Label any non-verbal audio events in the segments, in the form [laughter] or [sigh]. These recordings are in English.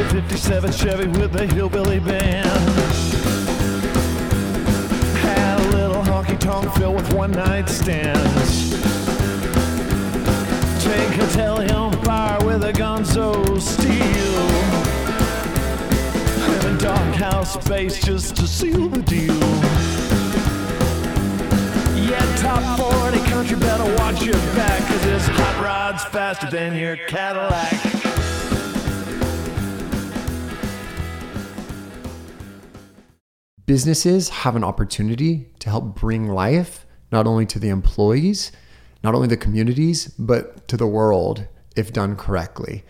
a 57 Chevy with a hillbilly band. Had a little honky tonk filled with one night stands. Take a telly on fire with a gonzo steel. And a doghouse space just to seal the deal. Yeah, top 40 country better watch your back, cause this hot rod's faster than your Cadillac. Businesses have an opportunity to help bring life not only to the employees, not only the communities, but to the world if done correctly.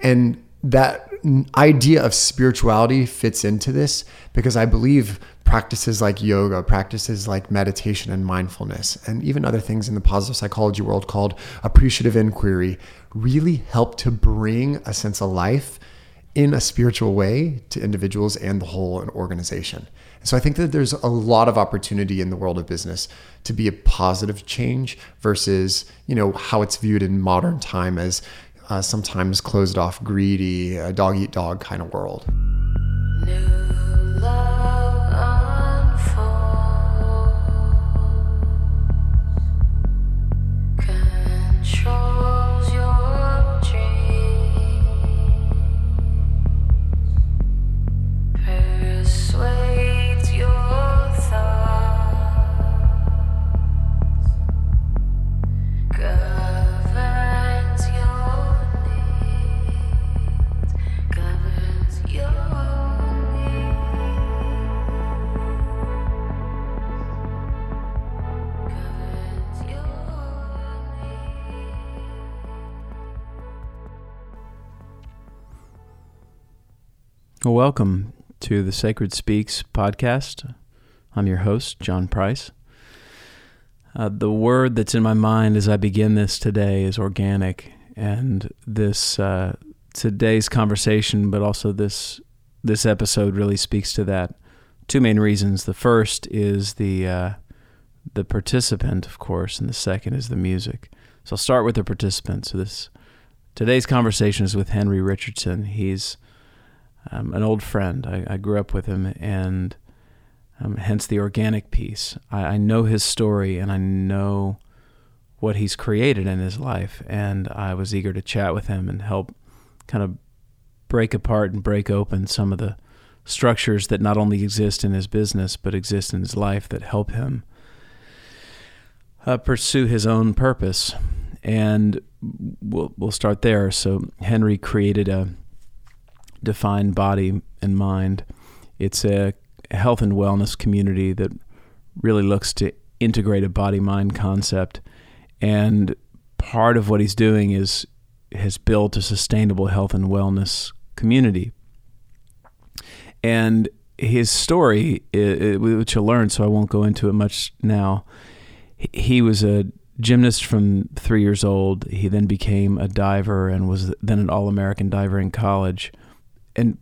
And that idea of spirituality fits into this because I believe practices like yoga, practices like meditation and mindfulness, and even other things in the positive psychology world called appreciative inquiry really help to bring a sense of life in a spiritual way to individuals and the whole organization. So I think that there's a lot of opportunity in the world of business to be a positive change versus, you know, how it's viewed in modern time as uh, sometimes closed off, greedy, a dog eat dog kind of world. New Well, welcome to the Sacred Speaks podcast. I'm your host, John Price. Uh, the word that's in my mind as I begin this today is organic, and this uh, today's conversation, but also this this episode really speaks to that. Two main reasons. The first is the uh, the participant, of course, and the second is the music. So I'll start with the participant. So this today's conversation is with Henry Richardson. He's um, an old friend. I, I grew up with him, and um, hence the organic piece. I, I know his story, and I know what he's created in his life, and I was eager to chat with him and help kind of break apart and break open some of the structures that not only exist in his business but exist in his life that help him uh, pursue his own purpose. And we'll we'll start there. So Henry created a DEFINE body and mind. It's a health and wellness community that really looks to integrate a body mind concept. And part of what he's doing is has built a sustainable health and wellness community. And his story, which you'll learn, so I won't go into it much now. He was a gymnast from three years old. He then became a diver and was then an All American diver in college and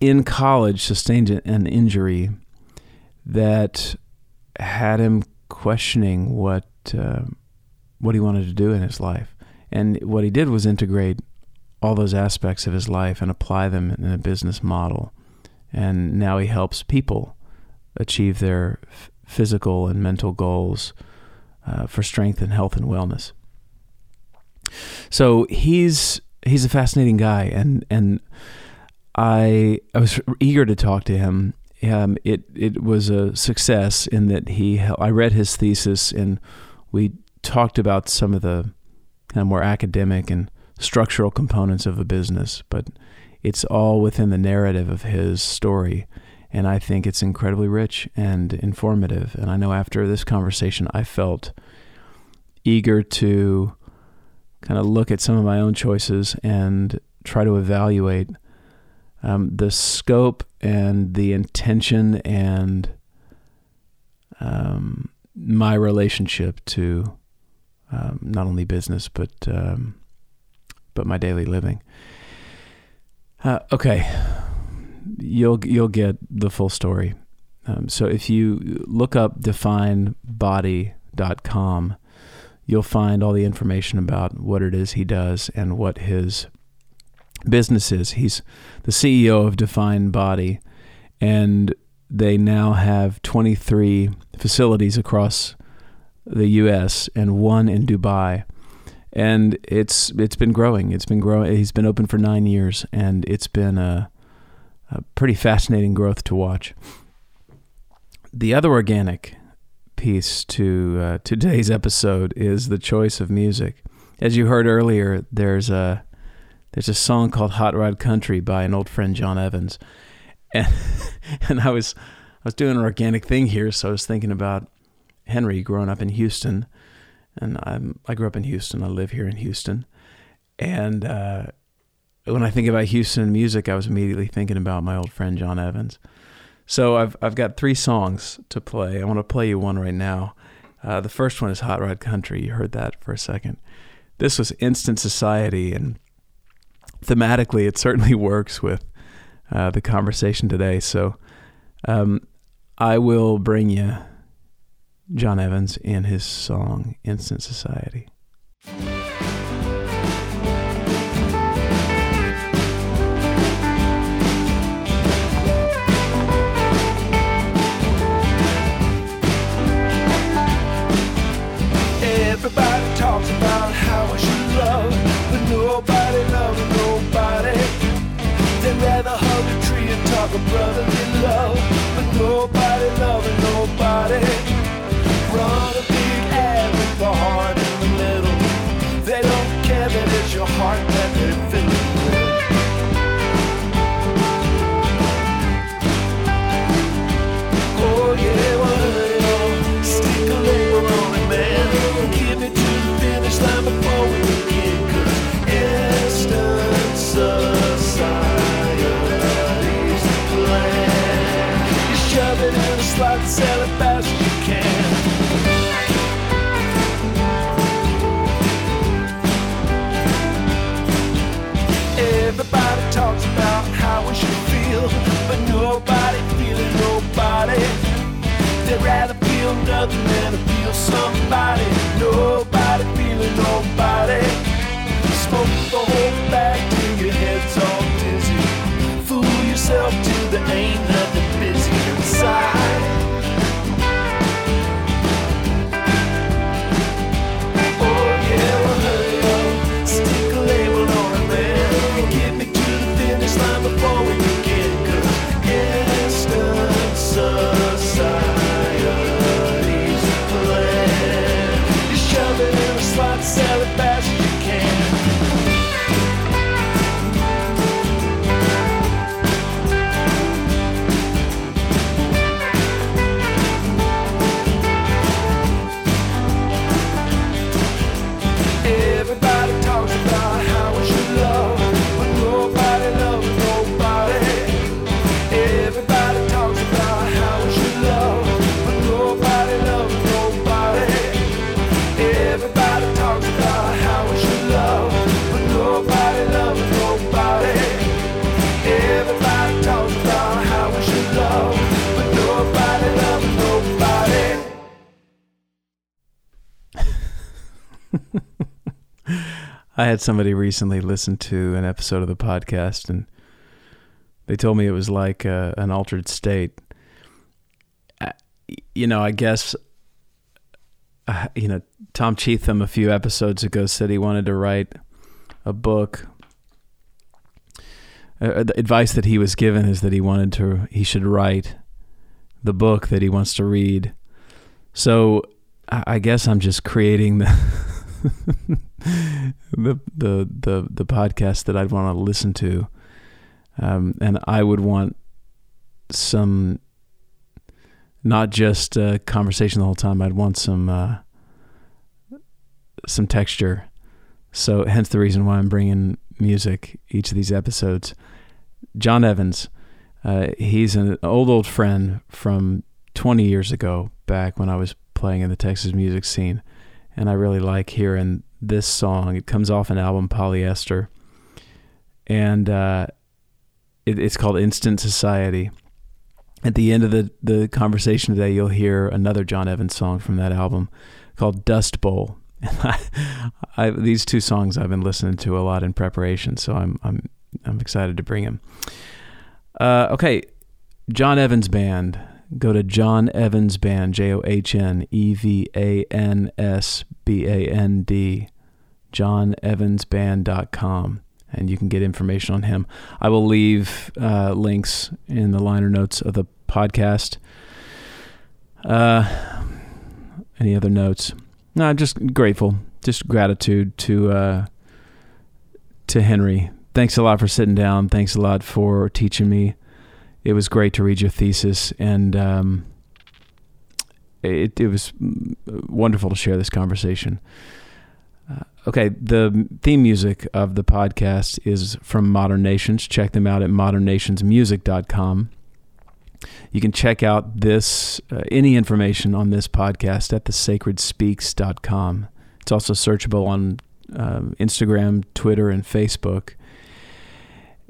in college sustained an injury that had him questioning what uh, what he wanted to do in his life. And what he did was integrate all those aspects of his life and apply them in a business model. And now he helps people achieve their f- physical and mental goals uh, for strength and health and wellness. So he's he's a fascinating guy, and and I I was eager to talk to him. Um, it it was a success in that he I read his thesis and we talked about some of the kind of more academic and structural components of a business, but it's all within the narrative of his story. And I think it's incredibly rich and informative. And I know after this conversation, I felt eager to kind of look at some of my own choices and try to evaluate um, the scope and the intention and um, my relationship to um, not only business but um, but my daily living. Uh, okay, you'll you'll get the full story. Um, so if you look up definebody.com, you'll find all the information about what it is he does and what his businesses. He's the CEO of DEFINE Body, and they now have 23 facilities across the U.S. and one in Dubai. And it's it's been growing. It's been growing. He's been open for nine years, and it's been a, a pretty fascinating growth to watch. The other organic piece to uh, today's episode is the choice of music. As you heard earlier, there's a there's a song called Hot Rod Country by an old friend John Evans, and [laughs] and I was I was doing an organic thing here, so I was thinking about Henry growing up in Houston, and I'm I grew up in Houston. I live here in Houston, and uh, when I think about Houston music, I was immediately thinking about my old friend John Evans. So I've I've got three songs to play. I want to play you one right now. Uh, the first one is Hot Rod Country. You heard that for a second. This was Instant Society, and thematically, it certainly [laughs] works with uh, the conversation today. So um, I will bring you John Evans in his song Instant Society. And talk of brotherly love, but nobody. Everybody talks about how we should feel, but nobody feeling nobody. They'd rather feel nothing than feel somebody. Nobody I had somebody recently listen to an episode of the podcast, and they told me it was like uh, an altered state. I, you know, I guess, uh, you know, Tom Cheatham a few episodes ago said he wanted to write a book. Uh, the advice that he was given is that he wanted to, he should write the book that he wants to read. So I guess I'm just creating the. [laughs] [laughs] the the the the podcast that I'd want to listen to, um, and I would want some, not just a conversation the whole time. I'd want some uh, some texture. So hence the reason why I'm bringing music each of these episodes. John Evans, uh, he's an old old friend from 20 years ago, back when I was playing in the Texas music scene and I really like hearing this song. It comes off an album Polyester, and uh, it, it's called Instant Society. At the end of the the conversation today, you'll hear another John Evans song from that album called Dust Bowl. [laughs] And I, I, these two songs I've been listening to a lot in preparation, so I'm I'm I'm excited to bring them. Uh, okay, John Evans Band. Go to John Evans Band, J O H N E V A N S B A N D, johnevansband.com, and you can get information on him. I will leave uh, links in the liner notes of the podcast. Uh, any other notes? No, just grateful, just gratitude to uh, to Henry. Thanks a lot for sitting down. Thanks a lot for teaching me. It was great to read your thesis, and um, it, it was wonderful to share this conversation. Uh, okay, the theme music of the podcast is from Modern Nations. Check them out at modernnationsmusic.com. You can check out this uh, any information on this podcast at thesacredspeaks.com. It's also searchable on uh, Instagram, Twitter, and Facebook.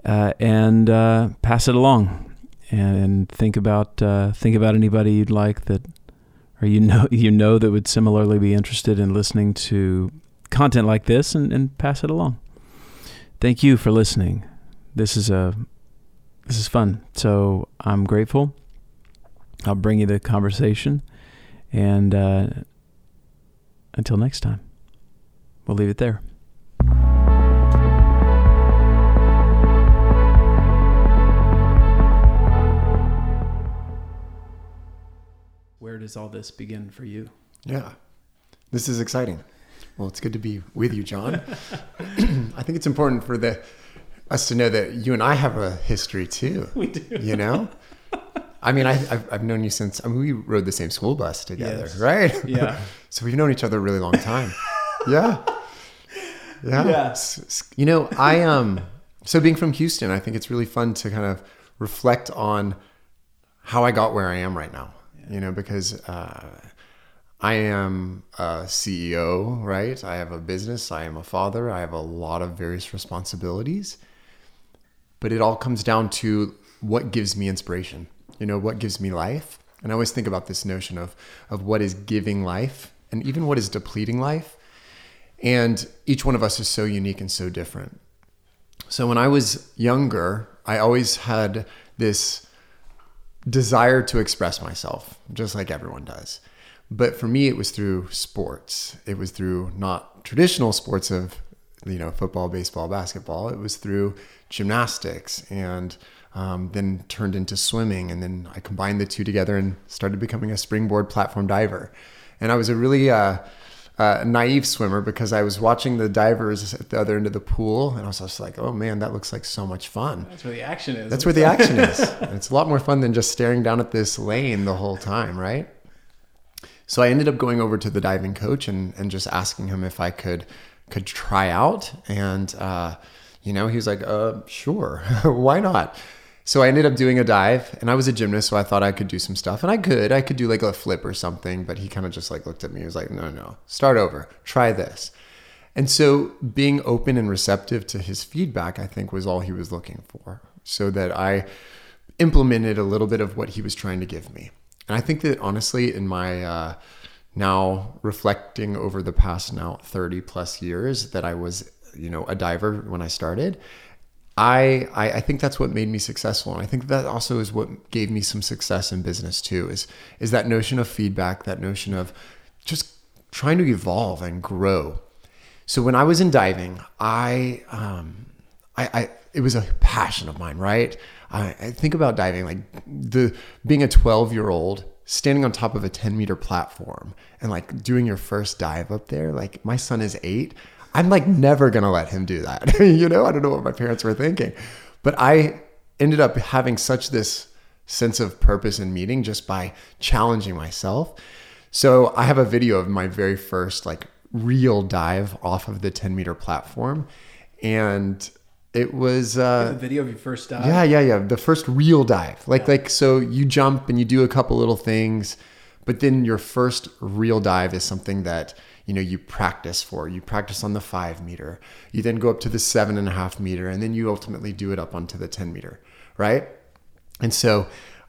Uh, and uh, pass it along, and think about uh, think about anybody you'd like that, or you know [laughs] you know that would similarly be interested in listening to content like this, and, and pass it along. Thank you for listening. This is a this is fun. So I'm grateful. I'll bring you the conversation. And uh, until next time, we'll leave it there. Does all this begin for you? Yeah. This is exciting. Well, it's good to be with you, John. [laughs] [clears throat] I think it's important for the us to know that you and I have a history too. [laughs] We do. You know? I mean, I, I've, I've known you since, I mean, we rode the same school bus together, Yes. right? [laughs] Yeah. so we've known each other a really long time. yeah. Yeah. Yeah. S- s- You know, I, um, so being from Houston, I think it's really fun to kind of reflect on how I got where I am right now, you know, because, uh, I am a CEO, right? I have a business. I am a father. I have a lot of various responsibilities. But it all comes down to what gives me inspiration. You know, what gives me life? And I always think about this notion of of what is giving life and even what is depleting life. And each one of us is so unique and so different. So when I was younger, I always had this desire to express myself, just like everyone does. But for me, it was through sports. It was through not traditional sports of, you know, football, baseball, basketball. It was through gymnastics and um, then turned into swimming. And then I combined the two together and started becoming a springboard platform diver. And I was a really uh, uh, naive swimmer because I was watching the divers at the other end of the pool. And I was just like, oh man, that looks like so much fun. That's where the action is. That's where the action is. And it's a lot more fun than just staring down at this lane the whole time, right? So I ended up going over to the diving coach and, and just asking him if I could could try out. And uh, you know, he was like, uh, sure, [laughs] why not? So I ended up doing a dive and I was a gymnast, so I thought I could do some stuff. And I could. I could do like a flip or something, but he kind of just like looked at me. He was like, no, no, start over. Try this. And so being open and receptive to his feedback, I think, was all he was looking for. So that I implemented a little bit of what he was trying to give me. And I think that honestly, in my uh, now reflecting over the past now 30 plus years that I was, you know, a diver when I started, I, I I think that's what made me successful, and I think that also is what gave me some success in business too. Is is that notion of feedback, that notion of just trying to evolve and grow. So when I was in diving, I um, I, I it was a passion of mine, right? I, I think about diving like the being a 12 year old standing on top of a 10 meter platform and like doing your first dive up there. Like my son is eight. I'm like never gonna let him do that. [laughs] you know, I don't know what my parents were thinking, but I ended up having such this sense of purpose and meaning just by challenging myself. So I have a video of my very first like real dive off of the 10 meter platform, and it was uh, the video of your first dive. yeah, yeah, yeah. The first real dive. Like like so you jump and you do a couple little things, but then your first real dive is something that you know you practice for. You practice on the five meter. You then go up to the seven and a half meter, and then you ultimately do it up onto the 10 meter, right? And so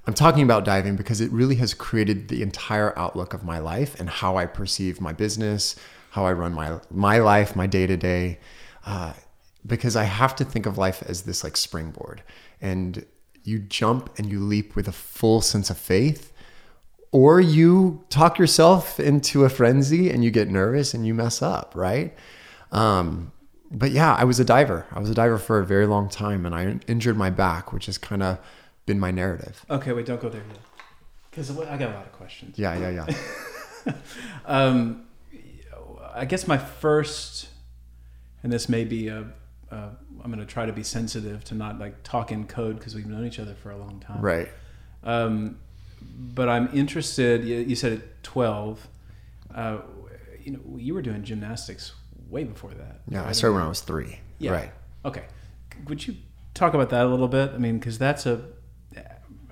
I'm talking about diving because it really has created the entire outlook of my life and how I perceive my business, how I run my my life, my day to day. because I have to think of life as this like springboard and you jump and you leap with a full sense of faith or you talk yourself into a frenzy and you get nervous and you mess up, right? Um, but yeah, I was a diver. I was a diver for a very long time and I injured my back, which has kind of been my narrative. Okay, wait, don't go there yet. Because I got a lot of questions. Yeah, yeah, yeah. [laughs] Um, I guess my first, and this may be a, a I'm going to try to be sensitive to not like talk in code because we've known each other for a long time. right. Um, but I'm interested. You, said at 12. Uh, you know, you were doing gymnastics way before that. Yeah, I started when I was three. Yeah. Right. Okay. Would you talk about that a little bit? I mean, because that's a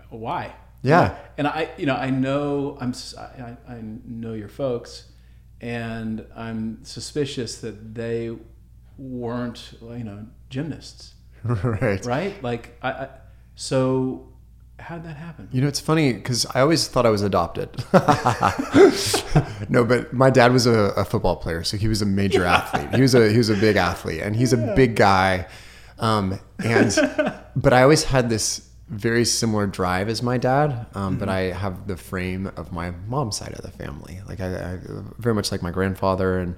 why. Yeah. And I, you know, I know I'm, I- I know your folks, and I'm suspicious that they weren't, you know, gymnasts, [laughs] right. right? Like, I, I so how did that happen? You know, it's funny because I always thought I was adopted. [laughs] no, but my dad was a, a football player, so he was a major athlete. He was a he was a big athlete, and he's a big guy. Um, and but I always had this very similar drive as my dad, um, but I have the frame of my mom's side of the family. Like I, I very much like my grandfather, and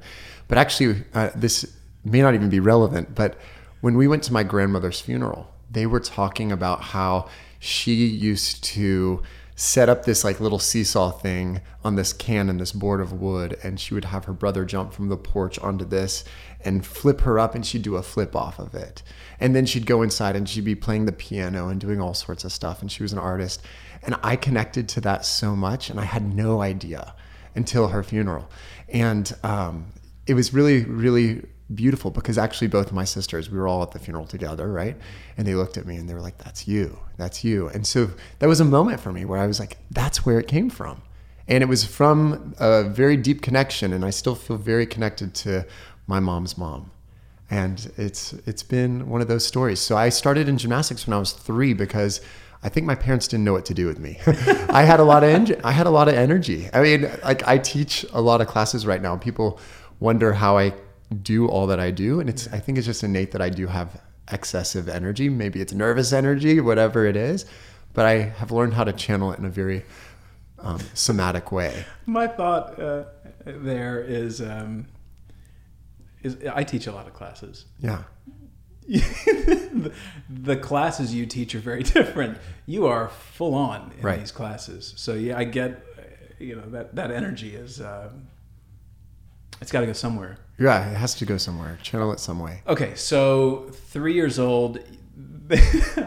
but actually uh, this may not even be relevant. But when we went to my grandmother's funeral, they were talking about how she used to set up this like little seesaw thing on this can and this board of wood and she would have her brother jump from the porch onto this and flip her up and she'd do a flip off of it. And then she'd go inside and she'd be playing the piano and doing all sorts of stuff and she was an artist. And i connected to that so much and i had no idea until her funeral. And um, it was really really beautiful because actually both my sisters we were all at the funeral together right? And they looked at me and they were like that's you. That's you. And so that was a moment for me where i was like that's where it came from. And it was from a very deep connection and i still feel very connected to my mom's mom. And it's it's been one of those stories. So i started in gymnastics when i was three because i think my parents didn't know what to do with me. [laughs] I had a lot of en- i had a lot of energy. I mean like i teach a lot of classes right now. People wonder how i do all that i do and it's i think it's just innate that i do have excessive energy maybe it's nervous energy whatever it is but i have learned how to channel it in a very um, somatic way My thought uh, there is, um, is I teach a lot of classes. yeah the, [laughs] the classes you teach are very [laughs] different. You are full on in Right. these classes, so yeah, I get, uh, you know, that that energy is, um, it's got to go somewhere. Yeah it has to go somewhere channel it some way Okay, so three years old, [laughs] I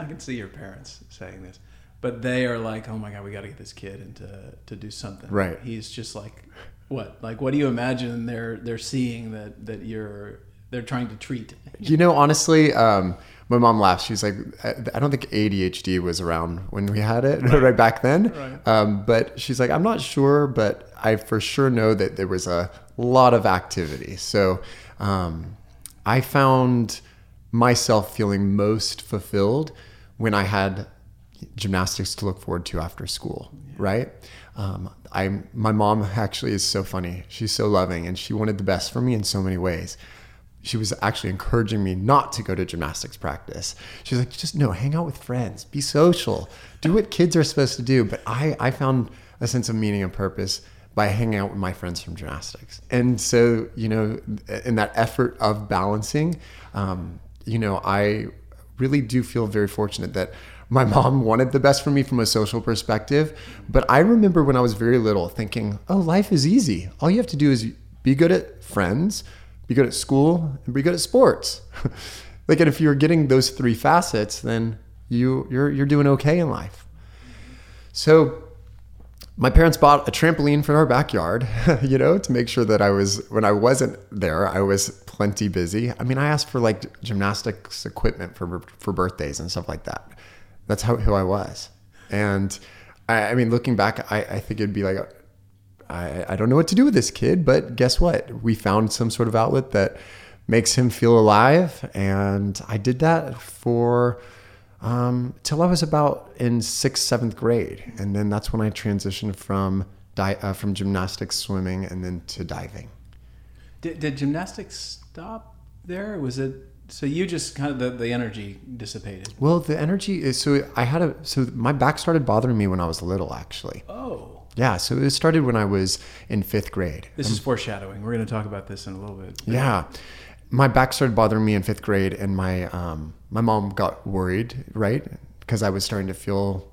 can see your parents saying this, but they are like, "Oh my god, we got to get this kid into to do something." Right. He's just like, what? Like, what do you imagine they're they're seeing that that you're they're trying to treat? You know, honestly, um, my mom laughs. She's like, I don't think ADHD was around when we had it [laughs] right, back then. Right. Um, but she's like, I'm not sure, but I for sure know that there was a lot of activity. So um, I found myself feeling most fulfilled when I had gymnastics to look forward to after school, right? Um, I my mom actually is so funny. She's so loving, and she wanted the best for me in so many ways. She was actually encouraging me not to go to gymnastics practice. She's like, just no, hang out with friends, be social, do what kids are supposed to do. But I, I found a sense of meaning and purpose by hanging out with my friends from gymnastics. And so, you know, in that effort of balancing, um, you know, I really do feel very fortunate that my mom wanted the best for me from a social perspective. But I remember when I was very little thinking, oh, life is easy. All you have to do is be good at friends, be good at school, and be good at sports. [laughs] like, and if you're getting those three facets, then you you're you're doing okay in life. So my parents bought a trampoline for our backyard, [laughs] you know, to make sure that I was, when I wasn't there, I was plenty busy. I mean, I asked for like gymnastics equipment for, for birthdays and stuff like that. That's how, who I was. And I, I mean, looking back, I, I think it'd be like, I, I don't know what to do with this kid, but guess what? We found some sort of outlet that makes him feel alive. And I did that for, um, till I was about in sixth, seventh grade, and then that's when I transitioned from di- uh, from gymnastics, swimming, and then to diving. Did, did gymnastics stop there? Was it so you just kind of the, the energy dissipated. Well, the energy is so I had a so my back started bothering me when I was little actually. Oh, Yeah, so it started when I was in 5th grade. this is foreshadowing. We're going to talk about this in a little bit. Yeah. My back started bothering me in 5th grade and my um my mom got worried, right? Because I was starting to feel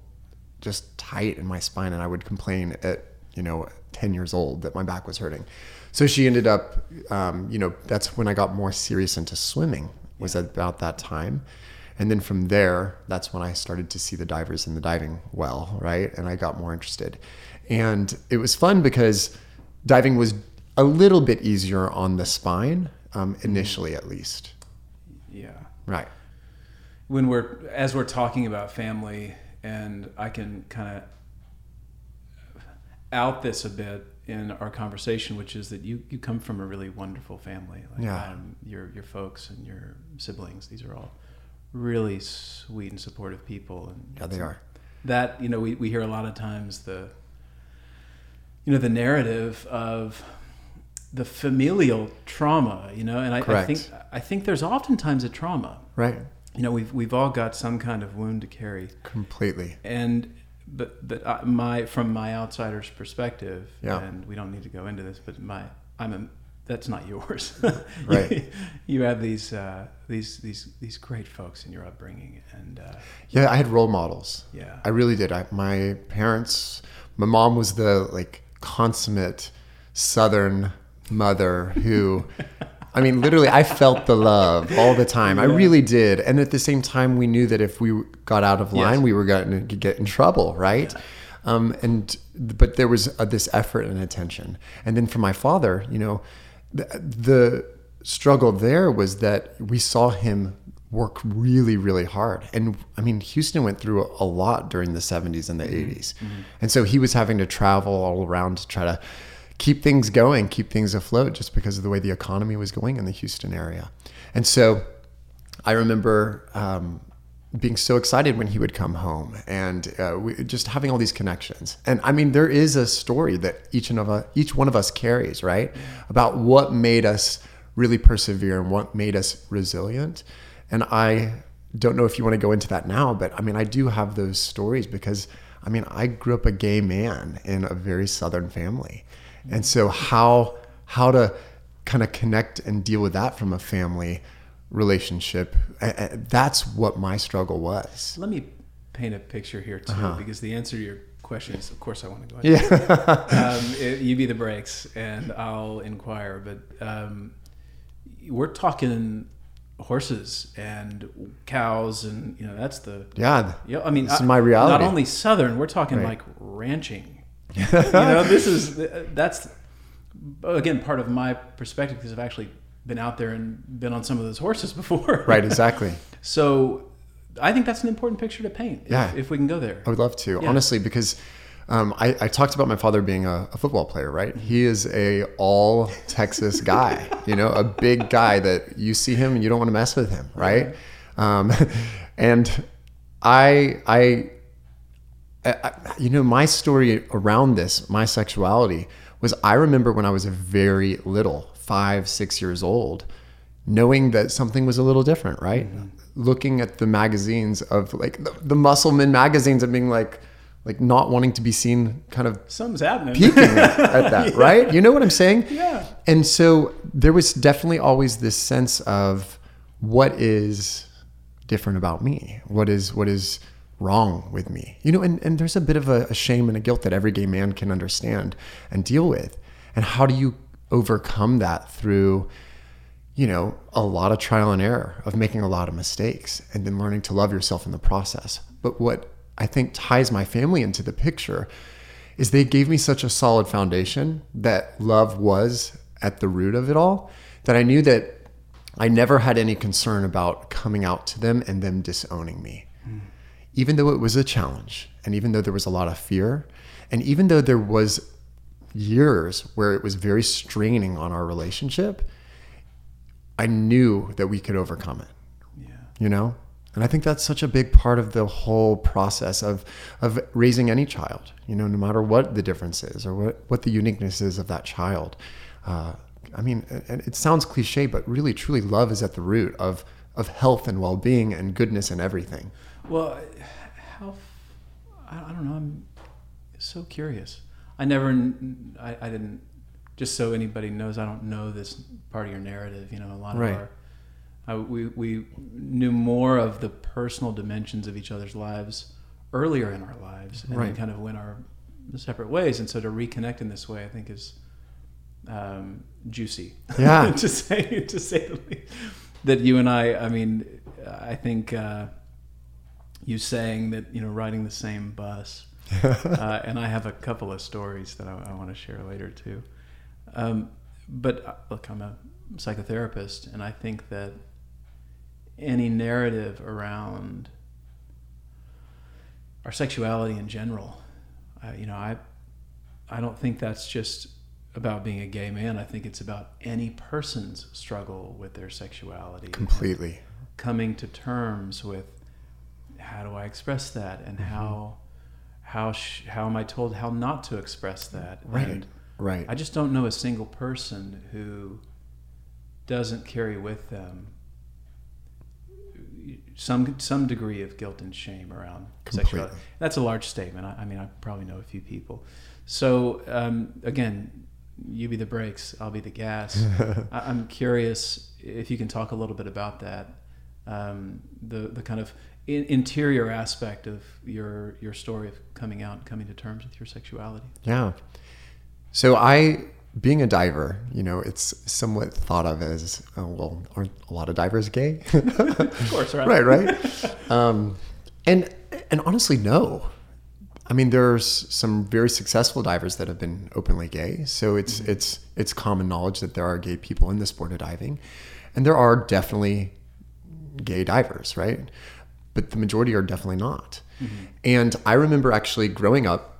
just tight in my spine and I would complain at, you know, 10 years old that my back was hurting. So she ended up um, you know, that's when I got more serious into swimming was about that time. And then from there, that's when I started to see the divers in the diving well, right? And I got more interested. And it was fun because diving was a little bit easier on the spine, um, initially at least. Yeah. Right. when we're as we're talking about family and i can kind of out this a bit in our conversation which is that you you come from a really wonderful family like Yeah. um, your your folks and your siblings these are all really sweet and supportive people and Yeah, they are. that you know we, we hear a lot of times the you know the narrative of the familial trauma you know and I, I think i think there's oftentimes a trauma Right. you know we've we've all got some kind of wound to carry Completely. and but but I, my from my outsider's perspective Yeah. and we don't need to go into this but my i'm a that's not yours [laughs] Right. you have these uh, these these these great folks in your upbringing and uh, Yeah, I had role models. Yeah. I really did. I, my parents, my mom was the like consummate Southern mother who, I mean, literally, I felt the love all the time. I really did. And at the same time, we knew that if we got out of line, Yes. we were going to get in trouble, right? Um, and but there was uh, this effort and attention. And then for my father, you know, the, the struggle there was that we saw him work really, really hard. And I mean, Houston went through a lot during the 70s and the 80s. And so he was having to travel all around to try to keep things going, keep things afloat just because of the way the economy was going in the Houston area. And so I remember um, being so excited when he would come home and uh, we, just having all these connections. And I mean, there is a story that each and of us, each one of us carries, right, about what made us really persevere and what made us resilient. And I don't know if you want to go into that now, but I mean, I do have those stories because I mean, I grew up a gay man in a very southern family, and so how how to kind of connect and deal with that from a family relationship. That's what my struggle was. let me paint a picture here too Uh-huh. because the answer to your question is of course i want to go into. Yeah. [laughs] um, [laughs] it, you be the brakes and i'll inquire but um, we're talking horses and cows and you know that's the yeah. yeah i mean This is I- my reality. not only southern we're talking Right. like ranching [laughs] you know this is that's again part of my perspective because i've actually been out there and been on some of those horses [laughs] before Right. Exactly. so i think that's an important picture to paint if- Yeah. if, we can go there I would love to, Yeah. honestly, because um, I, I talked about my father being a, a football player, right? He is a all Texas guy, you know, a big guy that you see him and you don't want to mess with him, right? Um, [laughs] and I, I, I, you know, my story around this, my sexuality, was I remember when I was a very little, five, six years old, knowing that something was a little different, right? Looking at the magazines of like the, the Muscleman magazines and being like, like not wanting to be seen kind of something's happening peeking at [laughs] that, right? You know what I'm saying? Yeah. And so there was definitely always this sense of what is different about me? What is what is wrong with me? You know, and, and there's a bit of a, a shame and a guilt that every gay man can understand and deal with. And how do you overcome that through you know, a lot of trial and error of making a lot of mistakes and then learning to love yourself in the process. But what I think ties my family into the picture is they gave me such a solid foundation that love was at the root of it all that I knew that I never had any concern about coming out to them and them disowning me. Hmm. Even though it was a challenge and even though there was a lot of fear and even though there was years where it was very straining on our relationship, I knew that we could overcome it. yeah You know? And I think that's such a big part of the whole process of of raising any child, you know, no matter what the difference is or what, what the uniqueness is of that child. Uh, I mean, and it sounds cliche, but really, truly, love is at the root of of health and well-being and goodness and everything. Well, how? I I don't know. I'm so curious. I never. I, I didn't. Just so anybody knows, I don't know this part of your narrative. You know, a lot Right. of our. I, we we knew more of the personal dimensions of each other's lives earlier in our lives, and Right. kind of went our separate ways. And so to reconnect in this way, I think is um, juicy. Yeah. [laughs] to say to say the least. that you and I. I mean, I think. Uh, you saying that you know riding the same bus [laughs] uh, and i have a couple of stories that i, I want to share later too um, but uh, look i'm a psychotherapist and i think that any narrative around our sexuality in general uh, you know i i don't think that's just about being a gay man i think it's about any person's struggle with their sexuality Completely. coming to terms with how do I express that and Mm-hmm. how how sh- how am I told how not to express that Right. and Right. I just don't know a single person who doesn't carry with them some some degree of guilt and shame around sexuality. That's a large statement. I, I mean, I probably know a few people. So um, again, you be the brakes, I'll be the gas. [laughs] I, I'm curious if you can talk a little bit about that, um, the the kind of in, interior aspect of your your story of coming out, and coming to terms with your sexuality. Yeah. So I, being a diver, you know, it's somewhat thought of as, oh, well, aren't a lot of divers gay? [laughs] Of course, right? right, right. um, and and honestly, no. I mean, there's some very successful divers that have been openly gay. So it's it's it's common knowledge that there are gay people in the sport of diving, and there are definitely gay divers, right? But the majority are definitely not. And I remember actually growing up,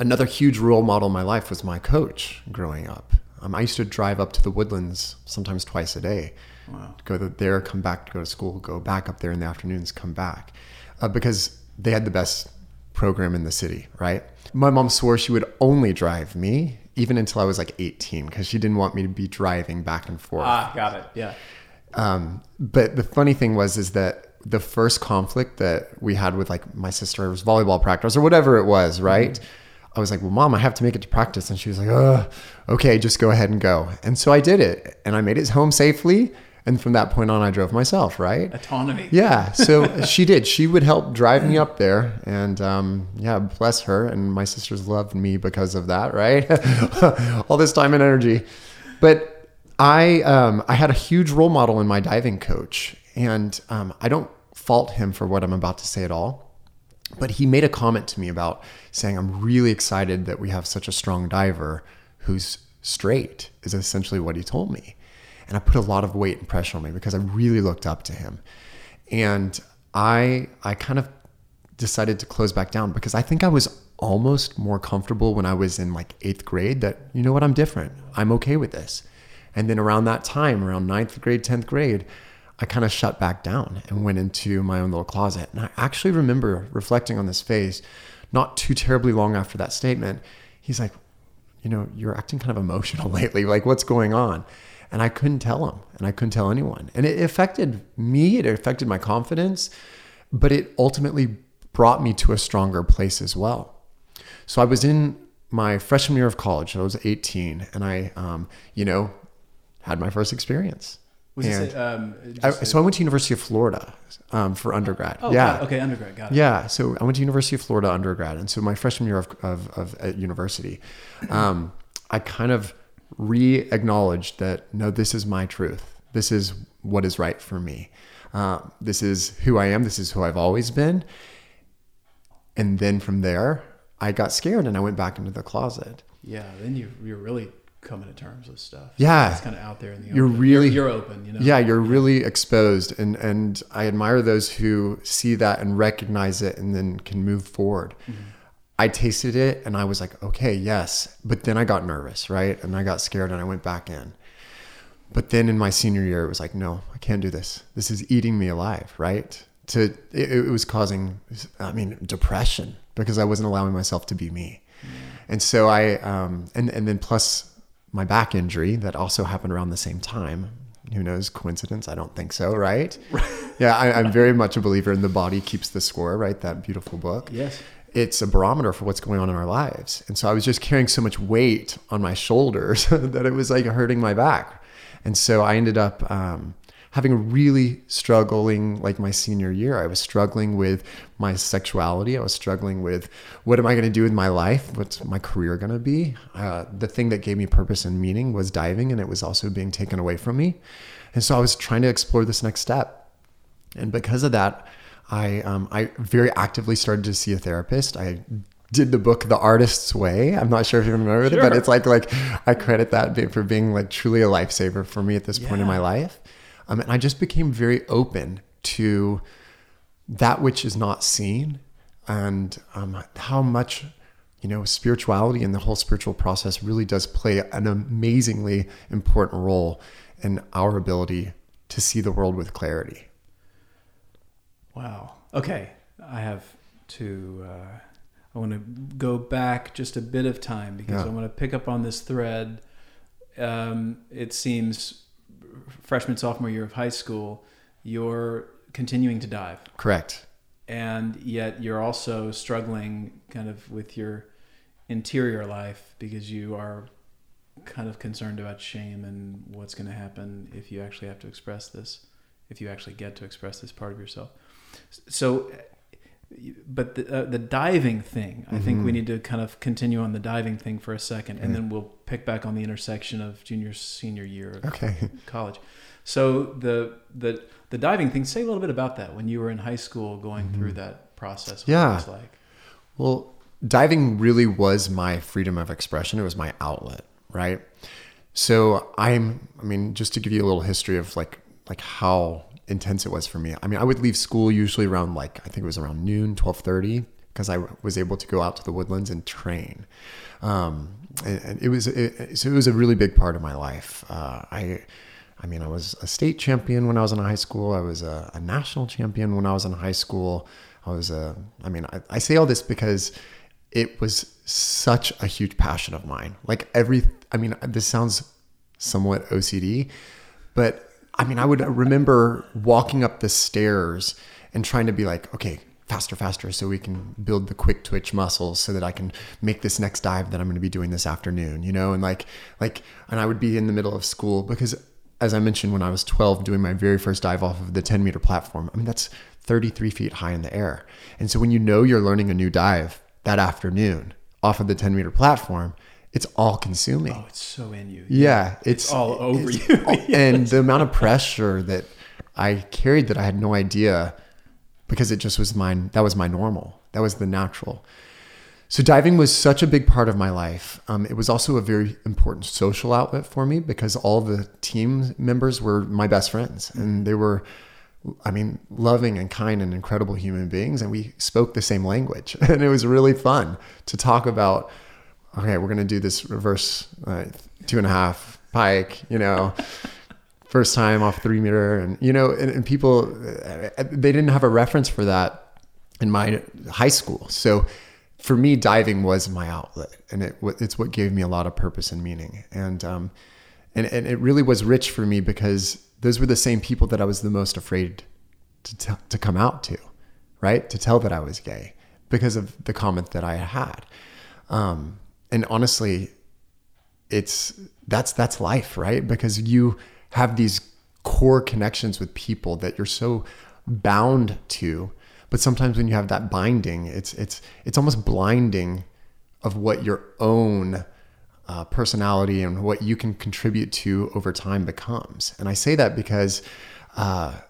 another huge role model in my life was my coach growing up. Um, I used to drive up to the woodlands sometimes twice a day. Wow. Go there, come back, go to school, go back up there in the afternoons, come back. Uh, because they had the best program in the city, right? My mom swore she would only drive me even until I was like 18 because she didn't want me to be driving back and forth. Ah, got it. Yeah. Um, but the funny thing was is that the first conflict that we had with like my sister's volleyball practice or whatever it was, right? I was like, "Well, mom, I have to make it to practice," and she was like, "Oh, okay, just go ahead and go." And so I did it, and I made it home safely. And from that point on, I drove myself, right? Autonomy. Yeah, so [laughs] she did. She would help drive me up there, and um, yeah, bless her. And my sisters loved me because of that, right? [laughs] All this time and energy. But I, um, I had a huge role model in my diving coach, and um, I don't fault him for what I'm about to say at all. But he made a comment to me about saying, "I'm really excited that we have such a strong diver who's straight." Is essentially what he told me and I put a lot of weight and pressure on me because I really looked up to him. And I I kind of decided to close back down because I think I was almost more comfortable when I was in like eighth grade that you know what I'm different. I'm okay with this. And then around that time, around ninth grade, tenth grade, I kind of shut back down and went into my own little closet. And I actually remember reflecting on this phase not too terribly long after that statement. He's like, you know, you're acting kind of emotional [laughs] lately. Like, what's going on? And I couldn't tell him, and I couldn't tell anyone. And it affected me, it affected my confidence, but it ultimately brought me to a stronger place as well. So I was in my freshman year of college, I was 18, and I, um, you know, had my first experience. Was And this a, um, I, so I went to University of Florida um, for undergrad. oh, yeah. got. Okay, undergrad. Got it. Yeah, so I went to University of Florida undergrad, and so my freshman year of of, of at university, [clears throat] um, I kind of re-acknowledged that no, this is my truth. This is what is right for me. Uh, this is who I am. This is who I've always been. And then from there, I got scared and I went back into the closet. Yeah. Then you you're really coming to terms with stuff. Yeah. It's kind of out there in the You're open. really- you're, you're open. You know. Yeah, you're really exposed, and and I admire those who see that and recognize it, and then can move forward. I tasted it, and I was like, okay, yes, but then I got nervous, right, and I got scared, and I went back in. But then in my senior year, it was like, no, I can't do this. This is eating me alive, right? To it, it was causing, I mean, depression because I wasn't allowing myself to be me. And so I, um, and and then plus my back injury that also happened around the same time. who knows? Coincidence? I don't think so, right? [laughs] yeah, I, I'm very much a believer in the body keeps the score, right? That beautiful book. Yes. It's a barometer for what's going on in our lives. And so I was just carrying so much weight on my shoulders [laughs] that it was like hurting my back. And so I ended up um, having a really struggling, like my senior year. I was struggling with my sexuality. I was struggling with what am I going to do with my life? What's my career going to be? Uh, the thing that gave me purpose and meaning was diving, and it was also being taken away from me. And so I was trying to explore this next step. And because of that, I um, I very actively started to see a therapist. I did the book The Artist's Way. I'm not sure if you remember it, but it's like like I credit that for being like truly a lifesaver for me at this point in my life. Um, and I just became very open to that which is not seen and um, how much you know spirituality and the whole spiritual process really does play an amazingly important role in our ability to see the world with clarity. Wow. Okay. I have to. Uh, I want to go back just a bit of time because Yeah. I want to pick up on this thread. Um, it seems freshman sophomore year of high school, you're continuing to dive, Correct. and yet you're also struggling kind of with your interior life because you are kind of concerned about shame and what's going to happen if you actually have to express this, if you actually get to express this part of yourself. So, but the, uh, the diving thing, I think we need to kind of continue on the diving thing for a second, and then we'll pick back on the intersection of junior senior year of Okay. college. So the the the diving thing. Say a little bit about that when you were in high school, going mm-hmm. through that process. What Yeah. it was like. Well, diving really was my freedom of expression. It was my outlet, right? So I'm, I mean, just to give you a little history of like, like how intense it was for me. I mean, I would leave school usually around like, I think it was around noon, 1230, because I was able to go out to the woodlands and train. Um, and, it was, it, so it was a really big part of my life. Uh, I, I mean, I was a state champion when I was in high school. I was a, a national champion when I was in high school. I was a, I mean, I, I say all this because it was such a huge passion of mine. Like every, I mean, this sounds somewhat OCD, but I mean, I would remember walking up the stairs and trying to be like, okay, faster, faster, so we can build the quick twitch muscles so that I can make this next dive that I'm going to be doing this afternoon, you know? And like, like, and I would be in the middle of school because as I mentioned, when I was 12, doing my very first dive off of the 10 meter platform, I mean, that's 33 feet high in the air. And so when you know you're learning a new dive that afternoon off of the 10 meter platform, it's all consuming. Oh, it's so in you. Yeah, it's, all over it's you. [laughs] all- and the amount of pressure that I carried that I had no idea because it just was mine. That was my normal. That was the natural. So diving was such a big part of my life. Um, it was also a very important social outlet for me because all the team members were my best friends, and they were, I mean, loving and kind and incredible human beings, and we spoke the same language, [laughs] and it was really fun to talk about. Okay, we're gonna do this reverse uh, two and a half pike, you know. First time off three meter, and you know, and, and people, uh, they didn't have a reference for that in my high school. So for me, diving was my outlet, and it it's what gave me a lot of purpose and meaning. And um, and and it really was rich for me because those were the same people that I was the most afraid to t- to come out to, right? To tell that I was gay because of the comment that I had. Um, and honestly, it's that's that's life, right? Because you have these core connections with people that you're so bound to. But sometimes when you have that binding it's it's it's almost blinding of what your own uh, personality and what you can contribute to over time becomes. And i say that because uh,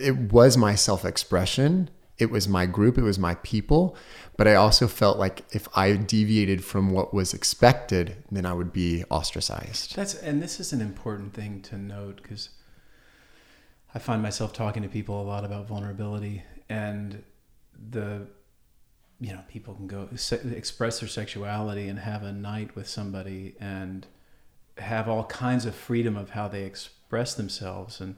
it was my self-expression. It was my group. It was my people but i also felt like if i deviated from what was expected then i would be ostracized. That's and this is an important thing to note because I find myself talking to people a lot about vulnerability and the you know people can go se- express their sexuality and have a night with somebody and have all kinds of freedom of how they express themselves and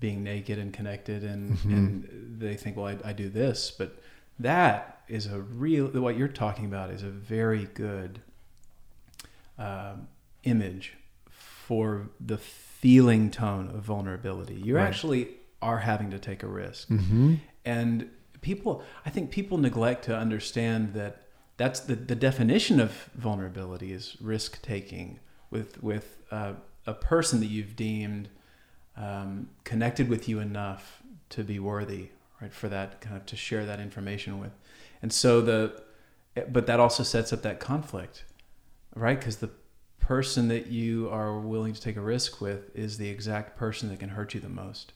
being naked and connected and mm-hmm. and they think well I, I do this but that is a real what you're talking about is a very good um, image for the feeling tone of vulnerability. You Right. actually are having to take a risk. Mm-hmm. And people, I think people neglect to understand that that's the, the definition of vulnerability is risk taking with with uh, a person that you've deemed um, connected with you enough to be worthy, right? For that kind of to share that information with, and so the, but that also sets up that conflict, right? Because the person that you are willing to take a risk with is the exact person that can hurt you the most.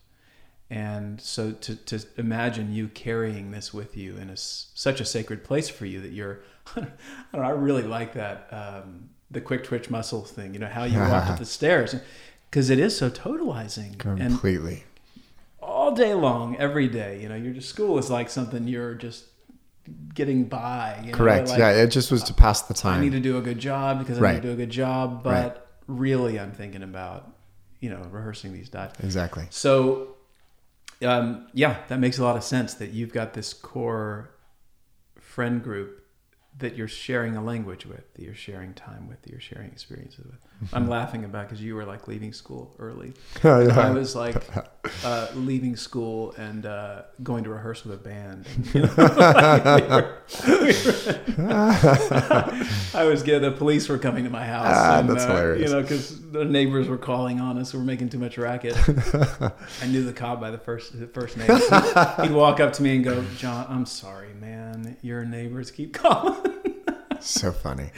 And so to, to imagine you carrying this with you in a, such a sacred place for you that you're, [laughs] I, don't know, I really like that, um, the quick twitch muscle thing, you know, how you walk up [laughs] the stairs because it is so totalizing Completely. All day long, every day, you know, your school is like something you're just getting by. You know, Correct. like, yeah, it just was to pass the time. I need to do a good job because I Right. need to do a good job, but Right. really I'm thinking about, you know, rehearsing these dives. Exactly. So, um, yeah, that makes a lot of sense that you've got this core friend group that you're sharing a language with, that you're sharing time with, that you're sharing experiences with. I'm laughing about because you were like leaving school early. [laughs] I was like [laughs] uh, leaving school and uh, going to rehearse with a band. You know, like, we were- we were- I was getting the police were coming to my house. Ah, and, that's uh, hilarious. You know, because the neighbors were calling on us. We were making too much racket. [laughs] I knew the cop by the first the first name. He'd walk up to me and go, "John, I'm sorry, man. Your neighbors keep calling." [laughs] so funny.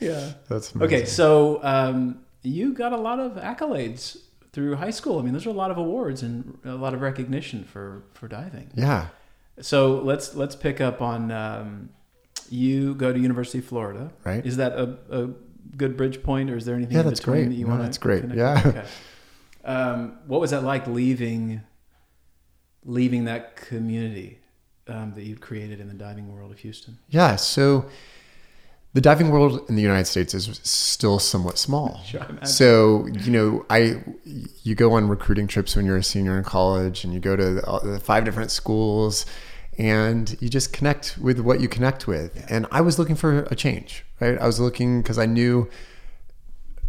yeah. That's amazing. Okay, so um, you got a lot of accolades through high school. I mean, those are a lot of awards and a lot of recognition for for diving. Yeah. So let's let's pick up on um, you go to University of Florida. Right. Is that a, a good bridge point, or is there anything? Yeah, in that's between great. That you No, want that's great. Yeah. [laughs] Okay. Um, what was that like leaving leaving that community um, that you'd created in the diving world of Houston? Yeah. So the diving world in the United States is still somewhat small. [laughs] Sure, So you know, I you go on recruiting trips when you're a senior in college, and you go to the, the five different schools, and you just connect with what you connect with. And I was looking for a change, right? I was looking because I knew,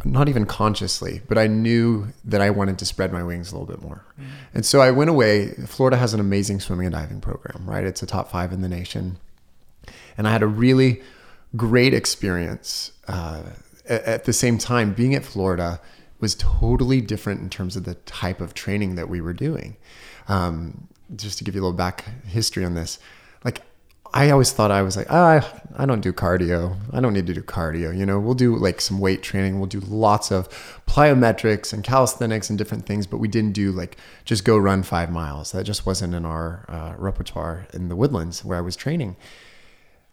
not even consciously, but I knew that I wanted to spread my wings a little bit more. Mm-hmm. And so I went away. Florida has an amazing swimming and diving program, right? It's a top five in the nation and I had a really great experience. Uh, at, the same time, being at Florida was totally different in terms of the type of training that we were doing. Um, just to give you a little back history on this, like I always thought I was like, ah, I don't do cardio. I don't need to do cardio. You know, we'll do like some weight training. We'll do lots of plyometrics and calisthenics and different things, but we didn't do like just go run five miles. That just wasn't in our uh, repertoire in the woodlands where I was training.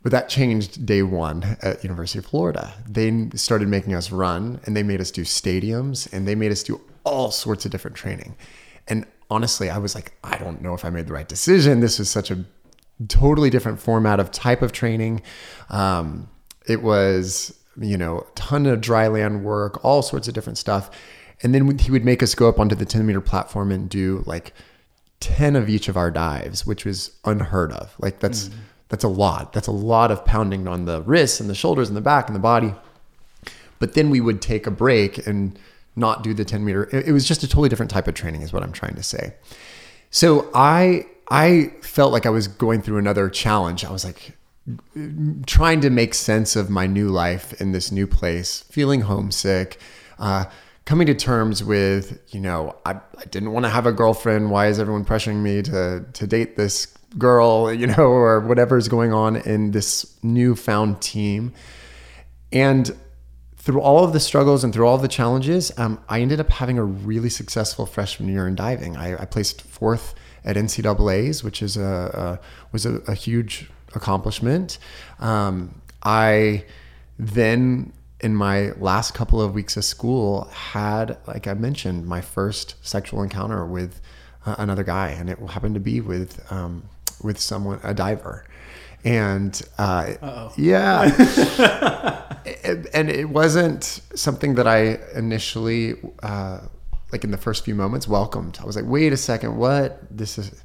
But that changed day one at University of Florida. They started making us run and they made us do stadiums and they made us do all sorts of different training. And honestly, I was like, I don't know if I made the right decision. This was such a totally different format of type of training. Um, it was, you know, a ton of dry land work, all sorts of different stuff. And then he would make us go up onto the 10 meter platform and do like 10 of each of our dives, which was unheard of. Like that's that's a lot. That's a lot of pounding on the wrists and the shoulders and the back and the body. But then we would take a break and not do the 10 meter. It, was just a totally different type of training is what I'm trying to say. So I I felt like I was going through another challenge. I was like trying to make sense of my new life in this new place, feeling homesick, uh, coming to terms with, you know, I, I didn't want to have a girlfriend. Why is everyone pressuring me to to date this girl, you know, [laughs] or whatever's going on in this newfound team? And through all of the struggles and through all the challenges, um, I ended up having a really successful freshman year in diving. I, I placed fourth at NCAA's, which is a, a was a, a huge accomplishment. Um, I then, in my last couple of weeks of school, had, like I mentioned, my first sexual encounter with uh, another guy, and it happened to be with um, with someone, a diver. And uh, yeah, [laughs] it- and it wasn't something that I initially, uh, like in the first few moments, welcomed. I was like, wait a second, what? This is,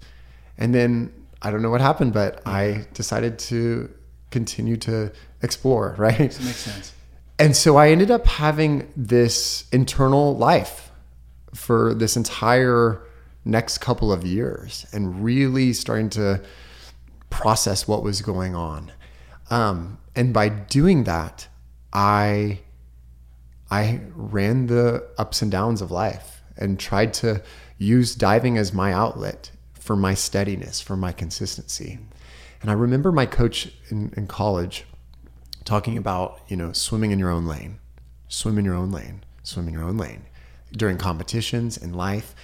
and then I don't know what happened, but I decided to continue to explore, [laughs] right? That makes sense. And so I ended up having this internal life for this entire next couple of years and really starting to process what was going on. Um, and by doing that, I I ran the ups and downs of life and tried to use diving as my outlet for my steadiness, for my consistency. And I remember my coach in, in college talking about, you know, swimming in your own lane, swim in your own lane, swim in your own lane during competitions in life.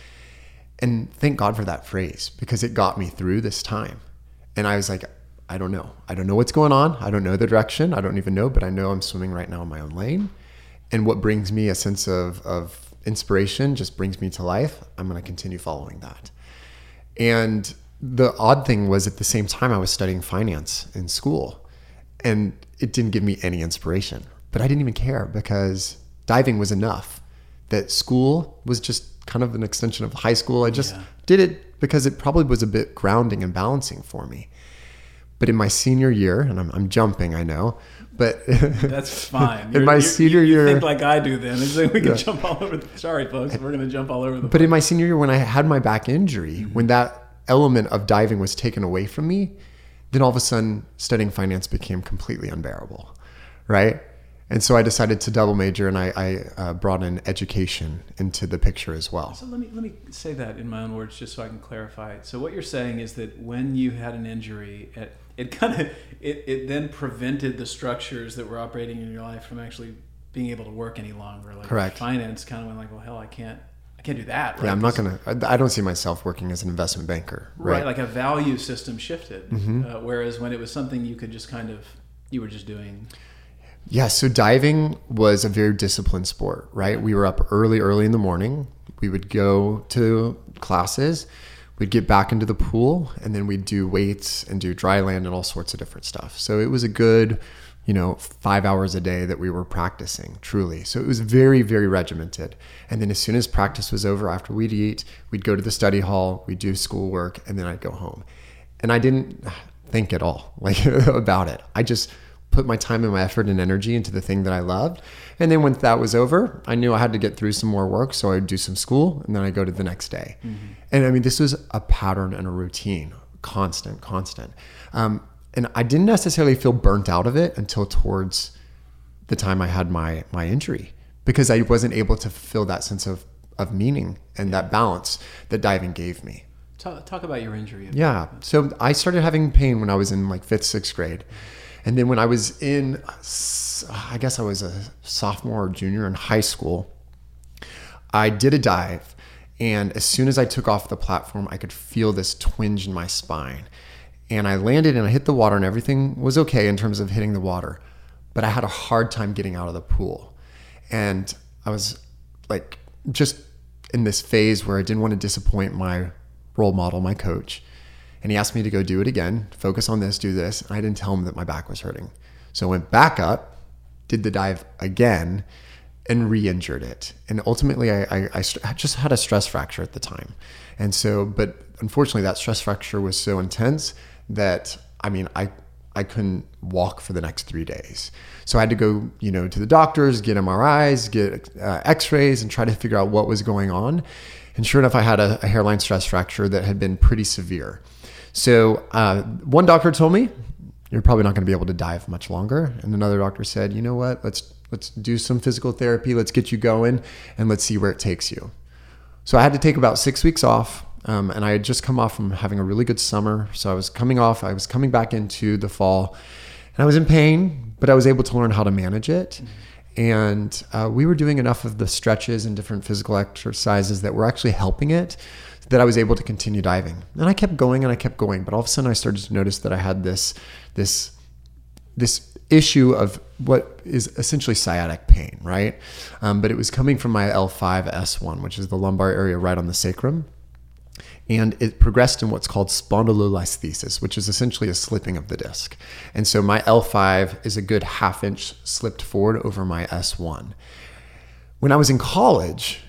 And thank God for that phrase because it got me through this time. And I was like, I don't know. I don't know what's going on. I don't know the direction. I don't even know, but I know I'm swimming right now in my own lane. And what brings me a sense of, of inspiration just brings me to life. I'm going to continue following that. And the odd thing was at the same time, I was studying finance in school and it didn't give me any inspiration, but I didn't even care because diving was enough. That school was just kind of an extension of high school. I just Yeah. did it because it probably was a bit grounding and balancing for me. But in my senior year, and I'm, I'm jumping, I know, but [laughs] That's fine. In You're- my you're- senior you, you year- think like I do. Then it's like we can Yeah. jump all over. The, sorry, folks, we're gonna jump all over the. But in my senior year, when I had my back injury, Mm-hmm. when that element of diving was taken away from me, then all of a sudden studying finance became completely unbearable, right? And so I decided to double major, and I, I uh, brought in education into the picture as well. So let me let me say that in my own words, just so I can clarify it. So what you're saying is that when you had an injury, it, it kind of it, it then prevented the structures that were operating in your life from actually being able to work any longer. Like Correct. Finance kind of went like, well, hell, I can't, I can't do that. Right? Yeah, I'm not gonna. I I don't see myself working as an investment banker, right. right? Like a value system shifted. Mm-hmm. Uh, whereas when it was something you could just kind of, you were just doing. Yeah, so diving was a very disciplined sport, right? We were up early, early in the morning. We would go to classes, we'd get back into the pool, and then we'd do weights and do dry land and all sorts of different stuff. So it was a good, you know, five hours a day that we were practicing, truly. So it was very, very regimented. And then as soon as practice was over, after we'd eat, we'd go to the study hall, we'd do schoolwork, and then I'd go home. And I didn't think at all like [laughs] about it. I just put my time and my effort and energy into the thing that I loved. And then when that was over, I knew I had to get through some more work. So I'd do some school and then I'd go to the next day. And I mean, this was a pattern and a routine, constant, constant. Um, and I didn't necessarily feel burnt out of it until towards the time I had my, my injury because I wasn't able to fulfill that sense of, of meaning and that balance that diving gave me. Talk, talk about your injury. Yeah. So I started having pain when I was in like fifth, sixth grade. And then when I was in, I guess I was a sophomore or junior in high school, I did a dive. And as soon as I took off the platform, I could feel this twinge in my spine. And I landed and I hit the water, and everything was okay in terms of hitting the water. But I had a hard time getting out of the pool. And I was like just in this phase where I didn't want to disappoint my role model, my coach. And he asked me to go do it again, focus on this, do this. And I didn't tell him that my back was hurting. So I went back up, did the dive again, and re injured it. And ultimately, I, I, I st- I just had a stress fracture at the time. And so, but unfortunately, that stress fracture was so intense that, I mean, I, I couldn't walk for the next three days. So I had to go, you know, to the doctors, get MRIs, get uh, X-rays, and try to figure out what was going on. And sure enough, I had a, a hairline stress fracture that had been pretty severe. So uh, one doctor told me, "You're probably not going to be able to dive much longer," and another doctor said, "You know what? Let's let's do some physical therapy. Let's get you going, and let's see where it takes you." So I had to take about six weeks off. Um, and I had just come off from having a really good summer. So I was coming off, I was coming back into the fall and I was in pain, but I was able to learn how to manage it. And uh, we were doing enough of the stretches and different physical exercises that were actually helping it that I was able to continue diving. And I kept going and I kept going, but all of a sudden I started to notice that I had this, this, this issue of what is essentially sciatic pain, right? Um, but it was coming from my L5S1, which is the lumbar area right on the sacrum. And it progressed in what's called spondylolisthesis, which is essentially a slipping of the disc. And so my L5 is a good half inch slipped forward over my S1. When I was in college,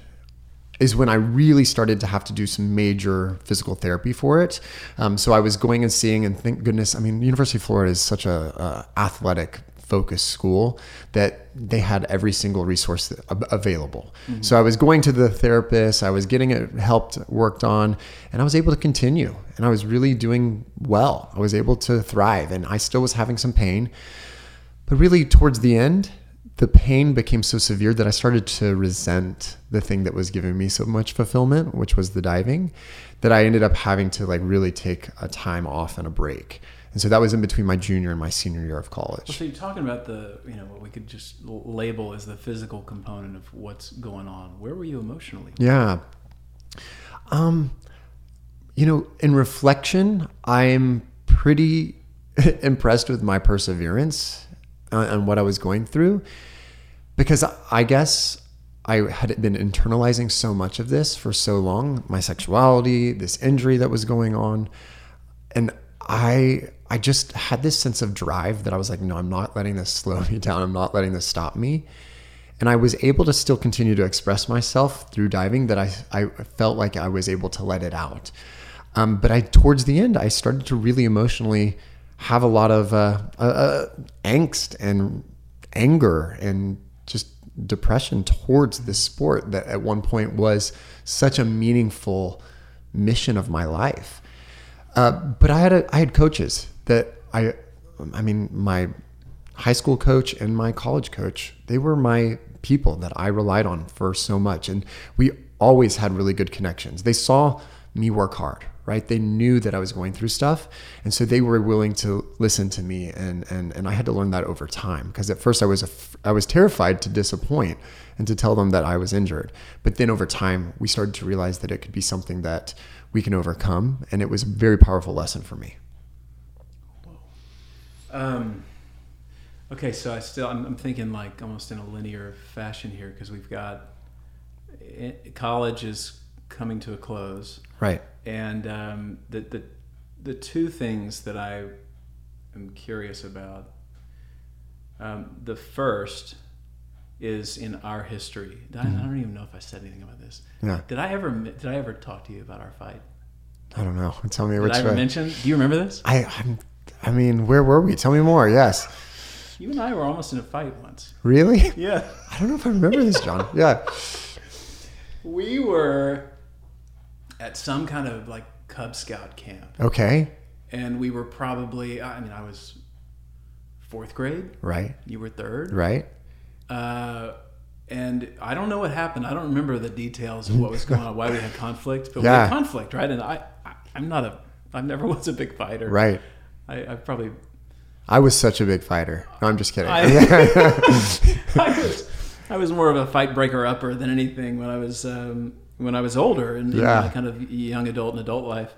is when I really started to have to do some major physical therapy for it. Um, so I was going and seeing, and thank goodness, I mean, University of Florida is such a, a athletic focused school that they had every single resource available. So I was going to the therapist, I was getting it helped, worked on, and I was able to continue. And I was really doing well. I was able to thrive, and I still was having some pain. But really, towards the end, the pain became so severe that I started to resent the thing that was giving me so much fulfillment, which was the diving, that I ended up having to like really take a time off and a break. And so that was in between my junior and my senior year of college. So you're talking about the, you know, what we could just label as the physical component of what's going on. Where were you emotionally? Yeah. Um, you know, in reflection, I'm pretty [laughs] impressed with my perseverance and and what I was going through because I guess I had been internalizing so much of this for so long, my sexuality, this injury that was going on, and I I just had this sense of drive that I was like, no, I'm not letting this slow [laughs] me down. I'm not letting this stop me. And I was able to still continue to express myself through diving that I, I felt like I was able to let it out. Um, but I, towards the end, I started to really emotionally have a lot of uh, uh, uh, angst and anger and just depression towards this sport that at one point was such a meaningful mission of my life. Uh, but I had a, I had coaches that I, I mean, my high school coach and my college coach, they were my people that I relied on for so much, and we always had really good connections. They saw me work hard, right? They knew that I was going through stuff, and so they were willing to listen to me, and and and I had to learn that over time because at first I was af- I was terrified to disappoint and to tell them that I was injured, but then over time we started to realize that it could be something that we can overcome, and it was a very powerful lesson for me. Um, okay, so I still I'm, I'm thinking like almost in a linear fashion here because we've got college is coming to a close, Right. And um, the the the two things that I am curious about. Um, the first is in our history. I, I don't even know if I said anything about this. Yeah. Did I ever did I ever talk to you about our fight? I don't know. [laughs] Tell me Did which I ever mention? Do you remember this? I, I'm, I mean, where were we? Tell me more. Yes. You and I were almost in a fight once. Really? Yeah. I don't know if I remember this, John. Yeah. We were at some kind of like Cub Scout camp, Okay. and we were probably, I mean, I was fourth grade, Right. you were third. Right. Uh, and I don't know what happened. I don't remember the details of what was going on, why we had [laughs] conflict, but we had conflict, right? And I, I, I'm not a, I never [laughs] was a big fighter. Right. I, I probably, I was such a big fighter. No, I'm just kidding. I, [laughs] I was, I was more of a fight breaker upper than anything when I was, um, when I was older and in Yeah. kind of young adult and adult life.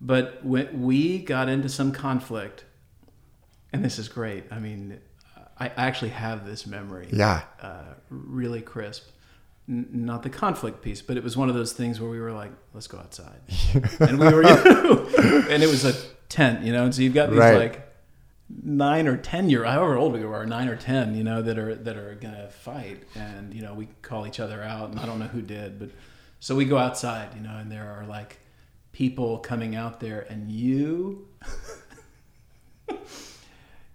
But when we got into some conflict, and this is great. I mean, I actually have this memory. yeah. uh, really crisp. N- not the conflict piece, but it was one of those things where we were like, "Let's go outside," [laughs] and we were, you know, [laughs] and it was a tent, you know, and so you've got these Right. like nine or ten year, however old we were, nine or ten, you know, that are that are gonna fight, and you know, we call each other out, and I don't know who did, but so we go outside, you know, and there are like people coming out there, and you. [laughs]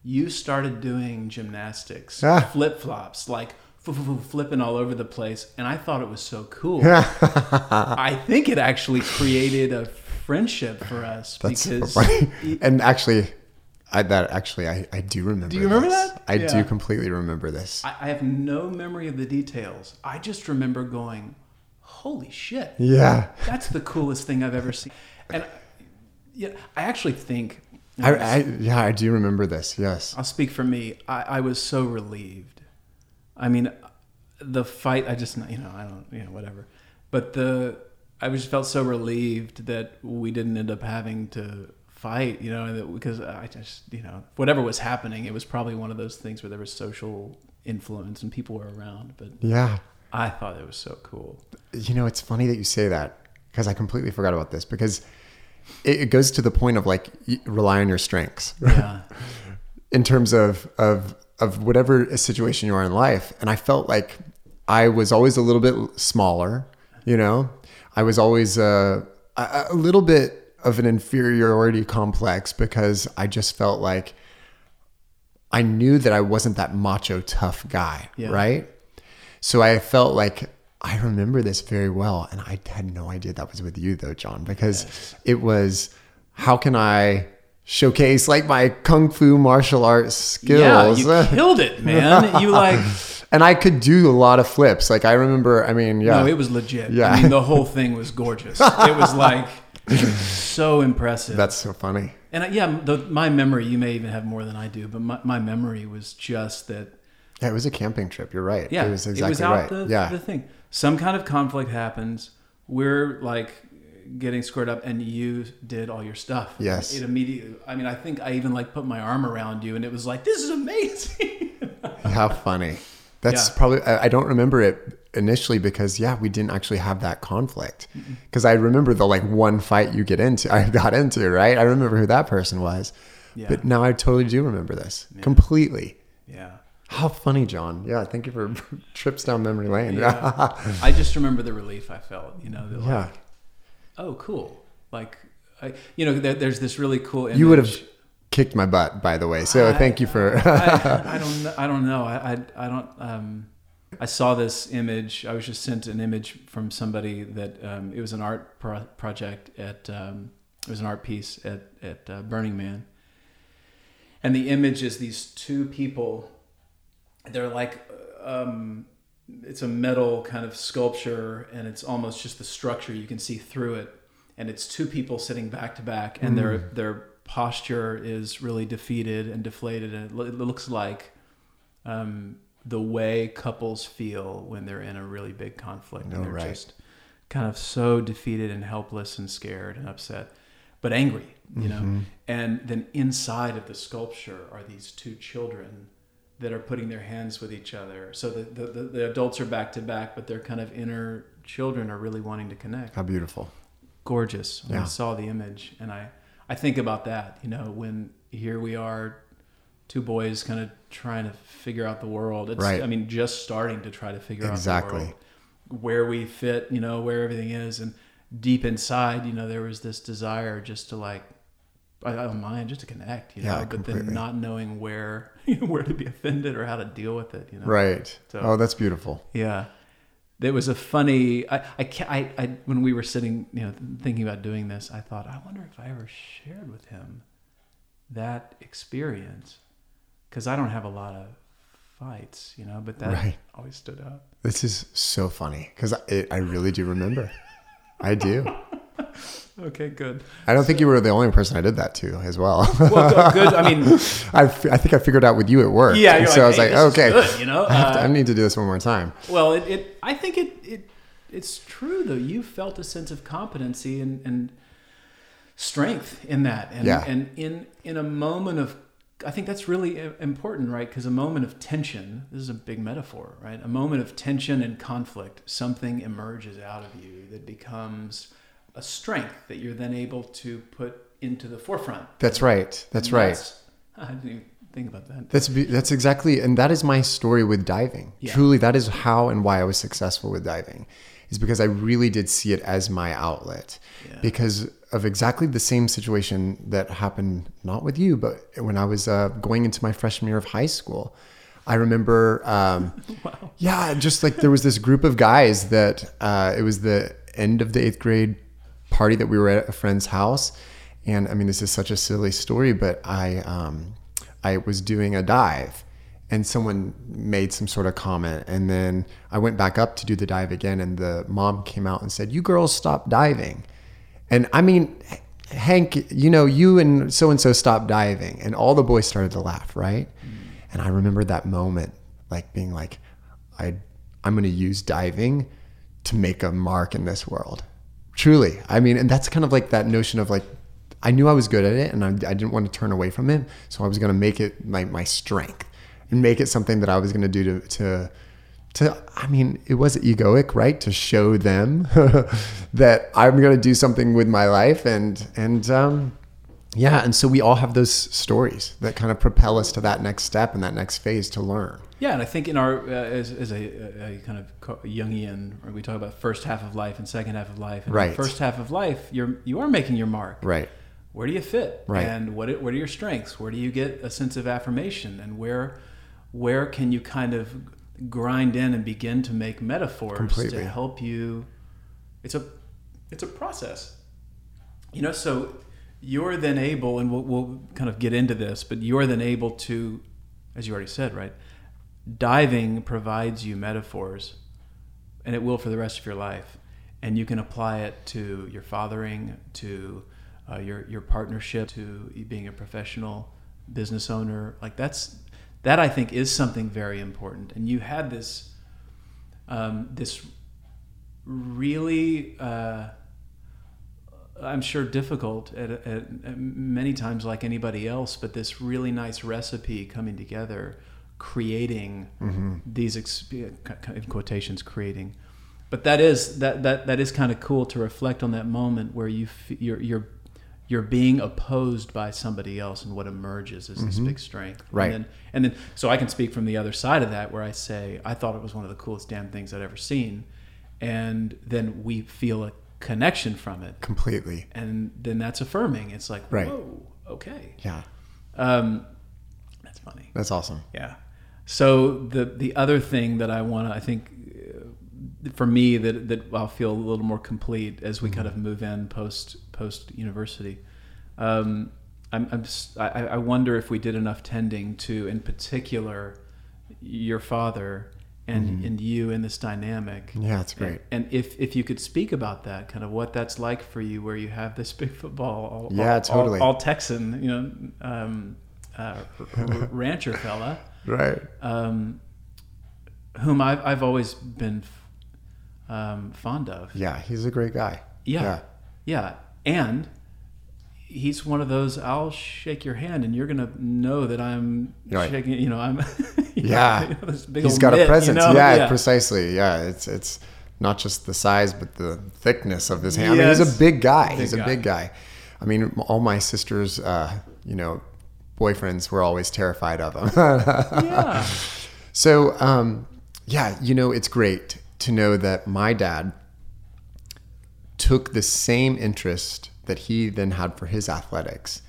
You started doing gymnastics, Ah. flip flops, like flipping all over the place, and I thought it was so cool. [laughs] I think it actually created a friendship for us That's because y- And actually, I, that actually, I, I do remember. Do you remember this. that? I Yeah. do completely remember this. I, I have no memory of the details. I just remember going, "Holy shit, yeah. that's the coolest thing I've ever seen." And yeah, I actually think I, I, yeah, I do remember this. Yes. I'll speak for me. I, I was so relieved. I mean, the fight. I just you know I don't you know whatever, but the I just felt so relieved that we didn't end up having to fight. You know, that, because I just you know whatever was happening, it was probably one of those things where there was social influence and people were around. But Yeah. I thought it was so cool. You know, it's funny that you say that because I completely forgot about this because it, it goes to the point of like rely on your strengths Yeah, [laughs] in terms of of of whatever situation you are in life. And I felt like I was always a little bit smaller. You know, I was always uh, a, a little bit of an inferiority complex because I just felt like I knew that I wasn't that macho tough guy, Yeah. right? So I felt like I remember this very well, and I had no idea that was with you though, John, because it was how can I showcase like my kung fu martial arts skills? Yeah, you [laughs] killed it, man. You like [laughs] and I could do a lot of flips. Like I remember, I mean, yeah, no, it was legit. Yeah. I mean, the whole [laughs] thing was gorgeous. It was like so impressive. that's so funny. and I, yeah, the, my memory. You may even have more than I do, but my, my memory was just that. Yeah, it was a camping trip. You're right. Yeah, it was exactly out right. the, yeah, the thing. Some kind of conflict happens. We're like getting squared up, and you did all your stuff. Yes. It immediately. I mean, I think I even like put my arm around you, and it was like, "This is amazing." [laughs] how funny. That's Yeah. probably. I I don't remember it initially because yeah, we didn't actually have that conflict. Because I remember the like one fight you get into, I got into, right? I remember who that person was. Yeah. But now I totally do remember this completely. yeah. How funny, John. Yeah, thank you for [laughs] trips down memory lane. Yeah. [laughs] I just remember the relief I felt. You know, the, like, yeah. oh, cool. Like, I, you know, there, there's this really cool. Image. You would have kicked my butt, by the way. So I- thank you for. I, I [laughs] don't. know- I don't know. I. I, I don't. Um, I saw this image. I was just sent an image from somebody that um, it was an art pro- project at. Um, it was an art piece at at uh, Burning Man, and the image is these two people. They're like. Um, it's a metal kind of sculpture, and it's almost just the structure you can see through it. And it's two people sitting back to back, and their their posture is really defeated and deflated, and it, it looks like um, the way couples feel when they're in a really big conflict, Oh, and they're right. just kind of so defeated and helpless and scared and upset, but angry, you Mm-hmm. know. And then inside of the sculpture are these two children that are putting their hands with each other. So the, the, the, the adults are back to back, but their kind of inner children are really wanting to connect. How beautiful. Gorgeous. When I saw the image, and I, I think about that. You know, when here we are, two boys kind of trying to figure out the world. It's, Right. I mean, just starting to try to figure Exactly. out exactly where we fit. You know, where everything is, and deep inside, you know, there was this desire just to like. I I don't mind just to connect, you know, Yeah, but completely. then not knowing where [laughs] where to be offended or how to deal with it, you know. Right. So- oh, that's beautiful. Yeah. It was a funny. I, I, I, I, when we were sitting, you know, thinking about doing this, I thought, I wonder if I ever shared with him that experience, because I don't have a lot of fights, you know, but that Right. always stood out. This is so funny because I, I really do remember. I do. [laughs] Okay, good. I don't think you were the only person I did that to as well. Well, good. I mean, [laughs] I, f- I think I figured out with you at work. yeah. So I was like, okay, good," you know. I, to- Uh, I need to do this one more time. Well, it, it I think it, it it's true though. You felt a sense of competency and, and strength in that, and Yeah. and in in a moment of I think that's really important, right? Because a moment of tension. This is a big metaphor, right? A moment of tension and conflict. Something emerges out of you that becomes a strength that you're then able to put into the forefront. That's right. That's And right. I didn't even think about that. That's that's exactly, and that is my story with diving. Yeah. Truly, that is how and why I was successful with diving, is because I really did see it as my outlet, Yeah. because of exactly the same situation that happened not with you, but when I was uh, going into my freshman year of high school. I remember, um, [laughs] yeah, just like there was this group of guys that uh, it was the end of the eighth grade party that we were at a friend's house, and I mean this is such a silly story, but I um, I was doing a dive, and someone made some sort of comment, and then I went back up to do the dive again, and the mom came out and said, "You girls stop diving," and I mean. Hank, you know, you and so and so stopped diving, and all the boys started to laugh, right? And I remember that moment, like being like, I, I'm going to use diving to make a mark in this world. Truly. I mean, and that's kind of like that notion of like, I knew I was good at it and I, I didn't want to turn away from it. So I was going to make it my, my strength and make it something that I was going to do to, to, to, I mean, it was egoic, right? To show them [laughs] that I'm going to do something with my life. And, and, um, yeah. And so we all have those stories that kind of propel us to that next step and that next phase to learn. Yeah, and I think in our uh, as, as a, a kind of Jungian, we talk about first half of life and second half of life. And Right. first half of life, you're you are making your mark. Right. where do you fit Right. and what what are your strengths where do you get a sense of affirmation and where where can you kind of grind in and begin to make metaphors Completely. to help you it's a it's a process you know so you're then able and we'll, we'll kind of get into this but you're then able to as you already said right diving provides you metaphors and it will for the rest of your life. And you can apply it to your fathering to uh, your your partnership to being a professional business owner. Like that's that i think is something very important. And you had this um, this really uh, i'm sure difficult at, at, at many times like anybody else but this really nice recipe coming together creating these exp- in quotations creating but that is that that that is kind of cool to reflect on that moment where you f- you're you're you're being opposed by somebody else and what emerges is this big strength Right. and then, and then so i can speak from the other side of that where i say i thought it was one of the coolest damn things i'd ever seen and then we feel a connection from it Completely. and then that's affirming it's like Right. whoa okay Yeah. um, that's funny That's awesome. yeah. So the the other thing that I want to, I think, uh, for me that that I'll feel a little more complete as we kind of move in post post university. Um, I'm, I'm I, I wonder if we did enough tending to, in particular, your father and and you in this dynamic. Yeah, that's great. And if if you could speak about that, kind of what that's like for you, where you have this [laughs] big football, all, Yeah, all- totally. all, all Texan, you know, um, uh, rancher fella Right. um, whom I've, I've always been um, fond of. Yeah, he's a great guy. Yeah. yeah. And he's one of those, I'll shake your hand and you're going to know that I'm Right. shaking, you know, I'm, [laughs] you Yeah. know, He's got mitt, a you presence. know? yeah, precisely. Yeah, it's it's not just the size, but the thickness of his hand. I mean, he's a big guy. Big he's a guy. big guy. I mean, all my sisters, uh, you know, boyfriends were always terrified of him. Yeah. [laughs] So, um, yeah, you know, it's great to know that my dad took the same interest that he then had for his athletics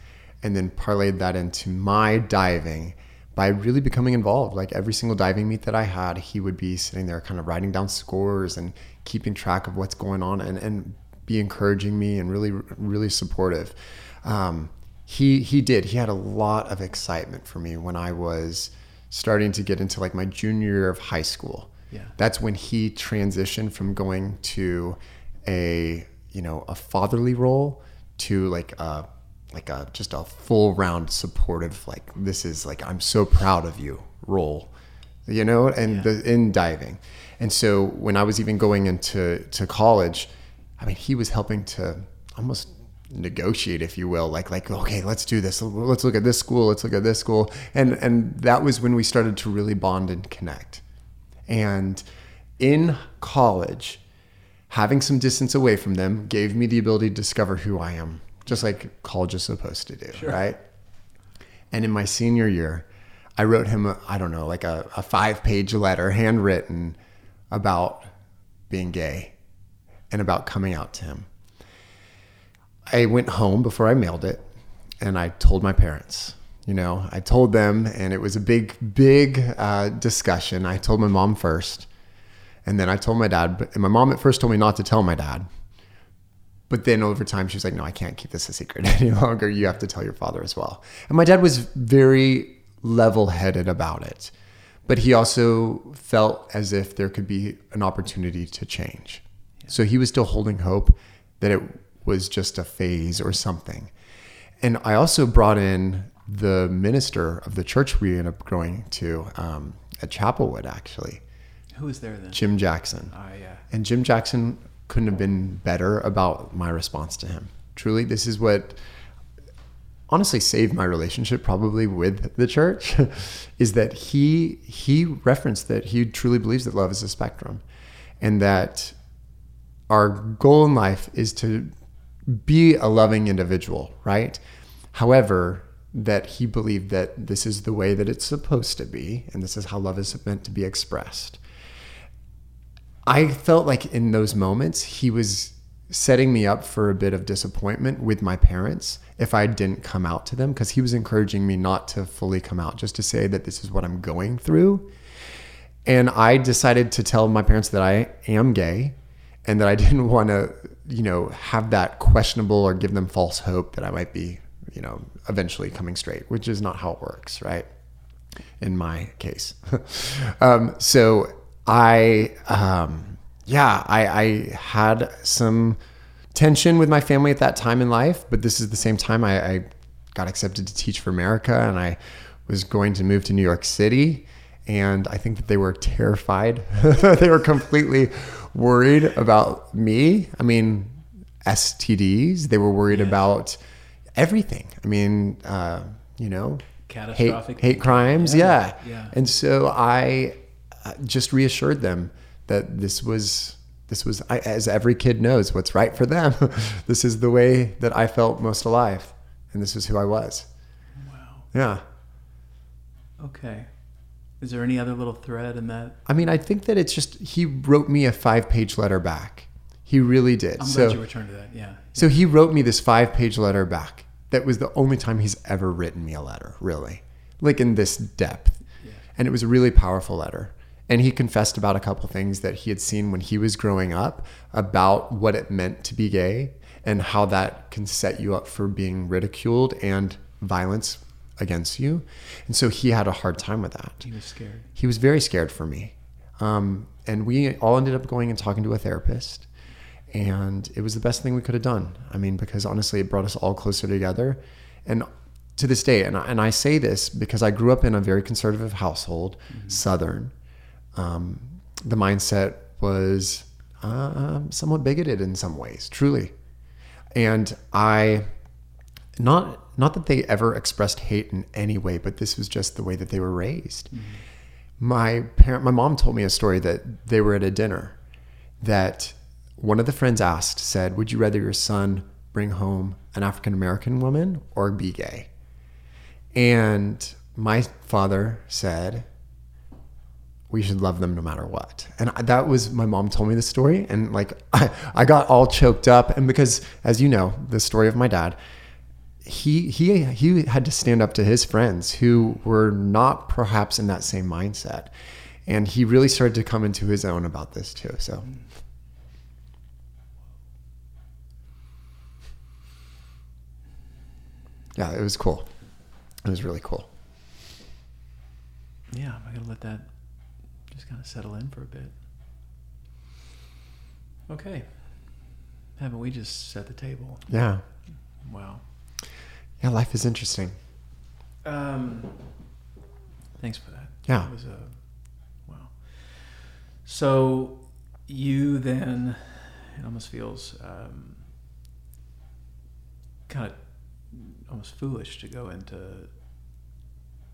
and then parlayed that into my diving by really becoming involved. Like every single diving meet that I had, he would be sitting there kind of writing down scores and keeping track of what's going on and, and be encouraging me and really, really supportive. Um, he, he did. He had a lot of excitement for me when I was starting to get into like my junior year of high school. Yeah. That's when he transitioned from going to a, you know, a fatherly role to like a like a just a full round supportive like this is like I'm so proud of you role. You know, and the in diving. And so when I was even going into to college, I mean, he was helping to almost negotiate, if you will, like like okay, let's do this. Let's look at this school. Let's look at this school. And and that was when we started to really bond and connect. And in college, having some distance away from them gave me the ability to discover who I am, just like college is supposed to do, right? And in my senior year, I wrote him, a, I don't know, like a, a five page letter, handwritten, about being gay and about coming out to him. I went home before I mailed it and I told my parents. You know, I told them, and it was a big, big uh, discussion. I told my mom first, and then I told my dad. But and my mom at first told me not to tell my dad. But then over time, she was like, no, I can't keep this a secret [laughs] any longer. You have to tell your father as well. And my dad was very level headed about it. But he also felt as if there could be an opportunity to change. So he was still holding hope that it was just a phase or something. And I also brought in the minister of the church we ended up going to um, at Chapelwood, actually, Who was there then? Jim Jackson. Ah, yeah. And Jim Jackson couldn't have been better about my response to him. Truly, this is what honestly saved my relationship probably with the church [laughs] is that he he referenced that he truly believes that love is a spectrum and that our goal in life is to be a loving individual, right? However, that he believed that this is the way that it's supposed to be and this is how love is meant to be expressed. I felt like in those moments he was setting me up for a bit of disappointment with my parents if I didn't come out to them because he was encouraging me not to fully come out, just to say that this is what I'm going through. And I decided to tell my parents that I am gay and that I didn't [laughs] want to, you know, have that questionable or give them false hope that I might be, you know, eventually coming straight, which is not how it works, right? In my case. [laughs] um, so I, um, yeah, I, I had some tension with my family at that time in life, but this is the same time I, I got accepted to teach for America and I was going to move to New York City. And I think that they were terrified. [laughs] they were completely worried about me. I mean, STDs. They were worried about everything. I mean, uh, you know, Catastrophic. hate, hate crimes. Yeah, Yeah. yeah. And so I uh, just reassured them that this was this was I, as every kid knows what's right for them. [laughs] this is the way that I felt most alive, and this is who I was. Wow. Yeah. Okay. Is there any other little thread in that? I mean, I think that it's just he wrote me a five-page letter back. He really did. I'm so glad you returned to that. Yeah. So he wrote me this five page letter back. That was the only time he's ever written me a letter, really, like in this depth. And it was a really powerful letter. And he confessed about a couple things that he had seen when he was growing up about what it meant to be gay and how that can set you up for being ridiculed and violence against you. And so he had a hard time with that He was scared. he was very scared for me. Um, and we all ended up going and talking to a therapist. And it was the best thing we could have done. I mean, because honestly, it brought us all closer together. And to this day, and I, and I say this because I grew up in a very conservative household, Southern. Um, the mindset was uh, somewhat bigoted in some ways, truly. And I, not not that they ever expressed hate in any way, but this was just the way that they were raised. Mm-hmm. My parent, my mom told me a story that they were at a dinner, that one of the friends asked, said, "Would you rather your son bring home an African American woman or be gay?" And my father said, we should love them no matter what. And that was my mom told me the story, and like I, [laughs] I got all choked up. And because, as you know, the story of my dad, he he he had to stand up to his friends who were not perhaps in that same mindset, and he really started to come into his own about this too. So. Yeah, it was cool. It was really cool. Yeah, I gotta let that just kind of settle in for a bit. Okay. Haven't we just set the table? Yeah. Wow. Yeah, life is interesting. Um, thanks for that. Yeah. It was a wow. So you then, it almost feels um, kind of almost foolish to go into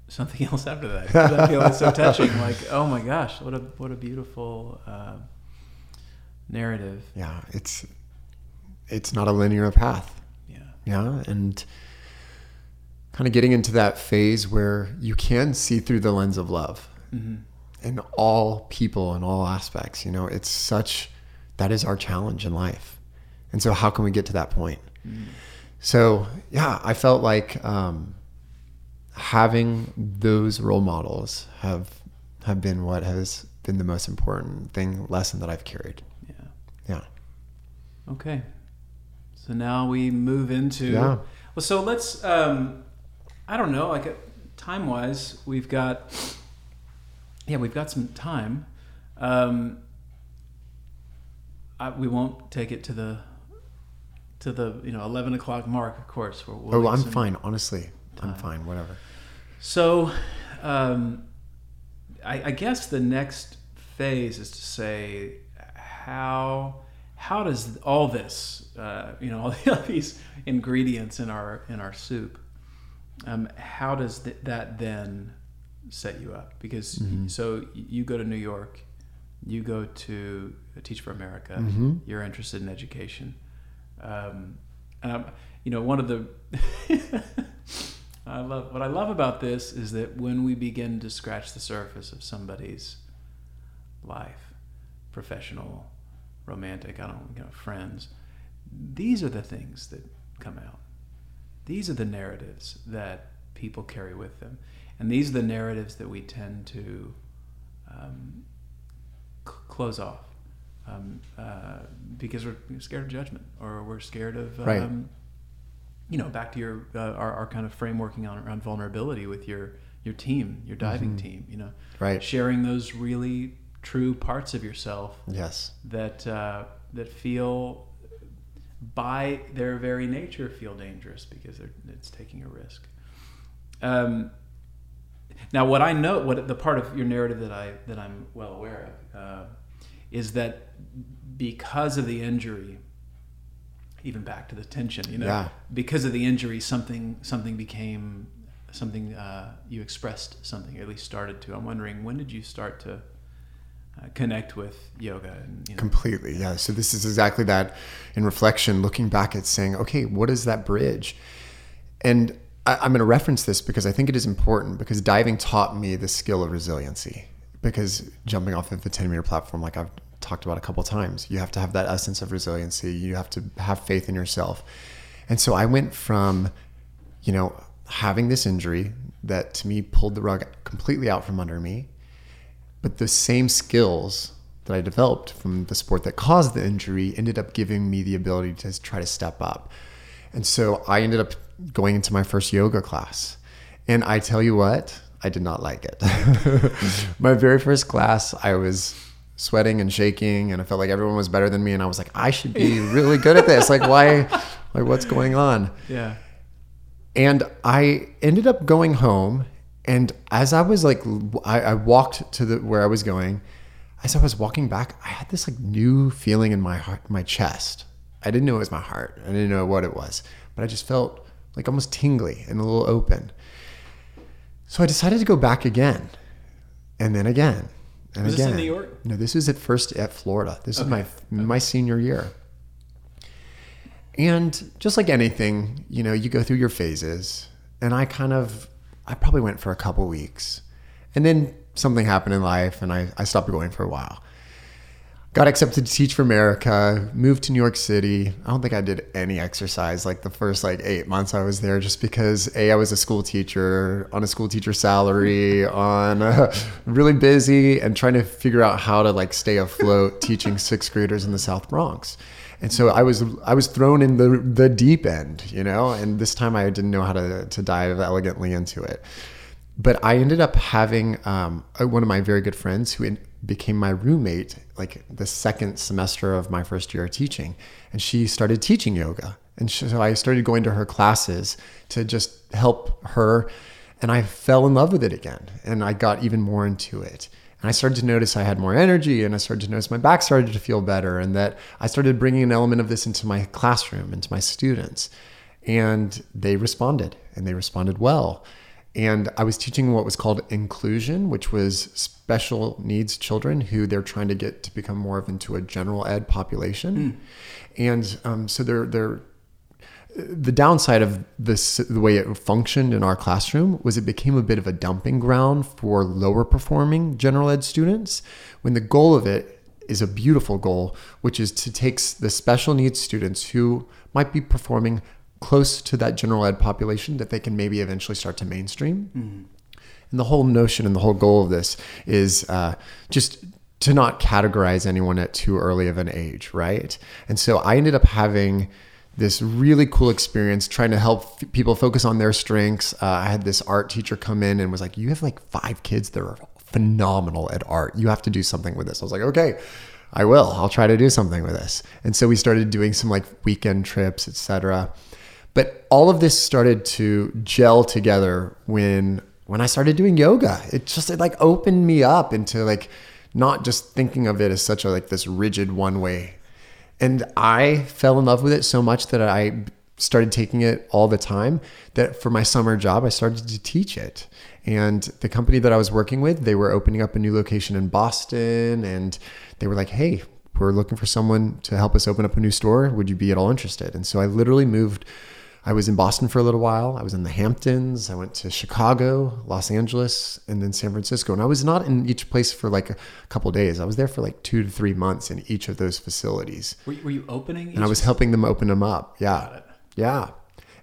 something [laughs] else after that. I feel it's so [laughs] touching. Like, oh my gosh, what a what a beautiful uh, narrative. Yeah, it's it's not a linear path. Yeah. Yeah, and kind of getting into that phase where you can see through the lens of love hmm in all people and all aspects. You know, it's such that is our challenge in life. And so how can we get to that point? So, yeah, I felt like um, having those role models have have been what has been the most important thing lesson that I've carried. Yeah. Yeah. Okay. So now we move into Yeah. well. So let's. Um, I don't know. Like time wise, we've got. Yeah, we've got some time. Um, I, we won't take it to the to the you know eleven o'clock mark, of course. We'll, we'll Oh, I'm fine. Honestly, I'm fine. Whatever. So, um, I, I guess the next phase is to say how how does all this, uh, you know, [laughs] all these ingredients in our in our soup, um, how does th- that then set you up? Because so you go to New York, you go to Teach for America, Mhm. you're interested in education. Um, um, you know, one of the [laughs] I love what I love about this is that when we begin to scratch the surface of somebody's life, professional, romantic, I don't you know, friends, these are the things that come out. These are the narratives that people carry with them, and these are the narratives that we tend to um, c- close off um, uh, because we're scared of judgment or we're scared of um, Right. you know back to your uh, our, our kind of frameworking on around vulnerability with your your team your diving team you know Right. sharing those really true parts of yourself Yes. that uh, that feel by their very nature feel dangerous because it's taking a risk. Um, now, what I know, what the part of your narrative that I that I'm well aware of, uh, is that because of the injury, even back to the tension, you know, Yeah. because of the injury, something something became something uh, you expressed something, or at least started to. I'm wondering when did you start to uh, connect with yoga and you know, Completely, yeah. So this is exactly that in reflection, looking back at saying, okay, what is that bridge? And I, I'm going to reference this because I think it is important because diving taught me the skill of resiliency. Because jumping off of the 10 meter platform, like I've talked about a couple times, you have to have that essence of resiliency. You have to have faith in yourself. And so I went from, you know, having this injury that to me pulled the rug completely out from under me but the same skills that I developed from the sport that caused the injury ended up giving me the ability to try to step up. And so I ended up going into my first yoga class. And I tell you what, I did not like it. [laughs] my very first class, I was sweating and shaking and I felt like everyone was better than me and I was like I should be [laughs] really good at this. Like why like what's going on? yeah. And I ended up going home. And as I was like, I, I walked to the where I was going. As I was walking back, I had this like new feeling in my heart, my chest. I didn't know it was my heart. I didn't know what it was, but I just felt like almost tingly and a little open. So I decided to go back again, and then again, and Was this again. in New York? No, this was at first at Florida. This is my my senior year. And just like anything, you know, you go through your phases. And I kind of, I probably went for a couple weeks. And then something happened in life and I, I stopped going for a while. Got accepted to teach for America, moved to New York City. I don't think I did any exercise like the first like eight months I was there just because A, I was a school teacher on a school teacher salary, [laughs] on uh, really busy and trying to figure out how to like stay afloat [laughs] teaching sixth graders in the South Bronx. And so I was I was thrown in the the deep end, you know, and this time I didn't know how to to dive elegantly into it. But I ended up having um, one of my very good friends who in, became my roommate like the second semester of my first year of teaching, and she started teaching yoga, and so I started going to her classes to just help her, and I fell in love with it again, and I got even more into it. And I started to notice I had more energy and I started to notice my back started to feel better and that I started bringing an element of this into my classroom, into my students. And they responded and they responded well. And I was teaching what was called inclusion, which was special needs children who they're trying to get to become more of into a general ed population. And um, so they're, they're the downside of this the way it functioned in our classroom was it became a bit of a dumping ground for lower performing general ed students when the goal of it is a beautiful goal which is to take the special needs students who might be performing close to that general ed population that they can maybe eventually start to mainstream and the whole notion and the whole goal of this is uh, just to not categorize anyone at too early of an age, right? And so I ended up having this really cool experience trying to help f- people focus on their strengths. Uh, I had this art teacher come in and was like, You have like five kids that are phenomenal at art. You have to do something with this. I was like, Okay. I will. I'll try to do something with this. And so we started doing some like weekend trips, etc. But all of this started to gel together when when I started doing yoga. It just it like opened me up into like not just thinking of it as such a like this rigid one way. And I fell in love with it so much that I started taking it all the time that for my summer job I started to teach it. And the company that I was working with, they were opening up a new location in Boston and they were like, "Hey, we're looking for someone to help us open up a new store. Would you be at all interested?" And so I literally moved I was in Boston for a little while. I was in the Hamptons. I went to Chicago, Los Angeles, and then San Francisco. And I was not in each place for like a couple days. I was there for like two to three months in each of those facilities. Were, were you opening? And I was helping them open them up. Yeah. Yeah.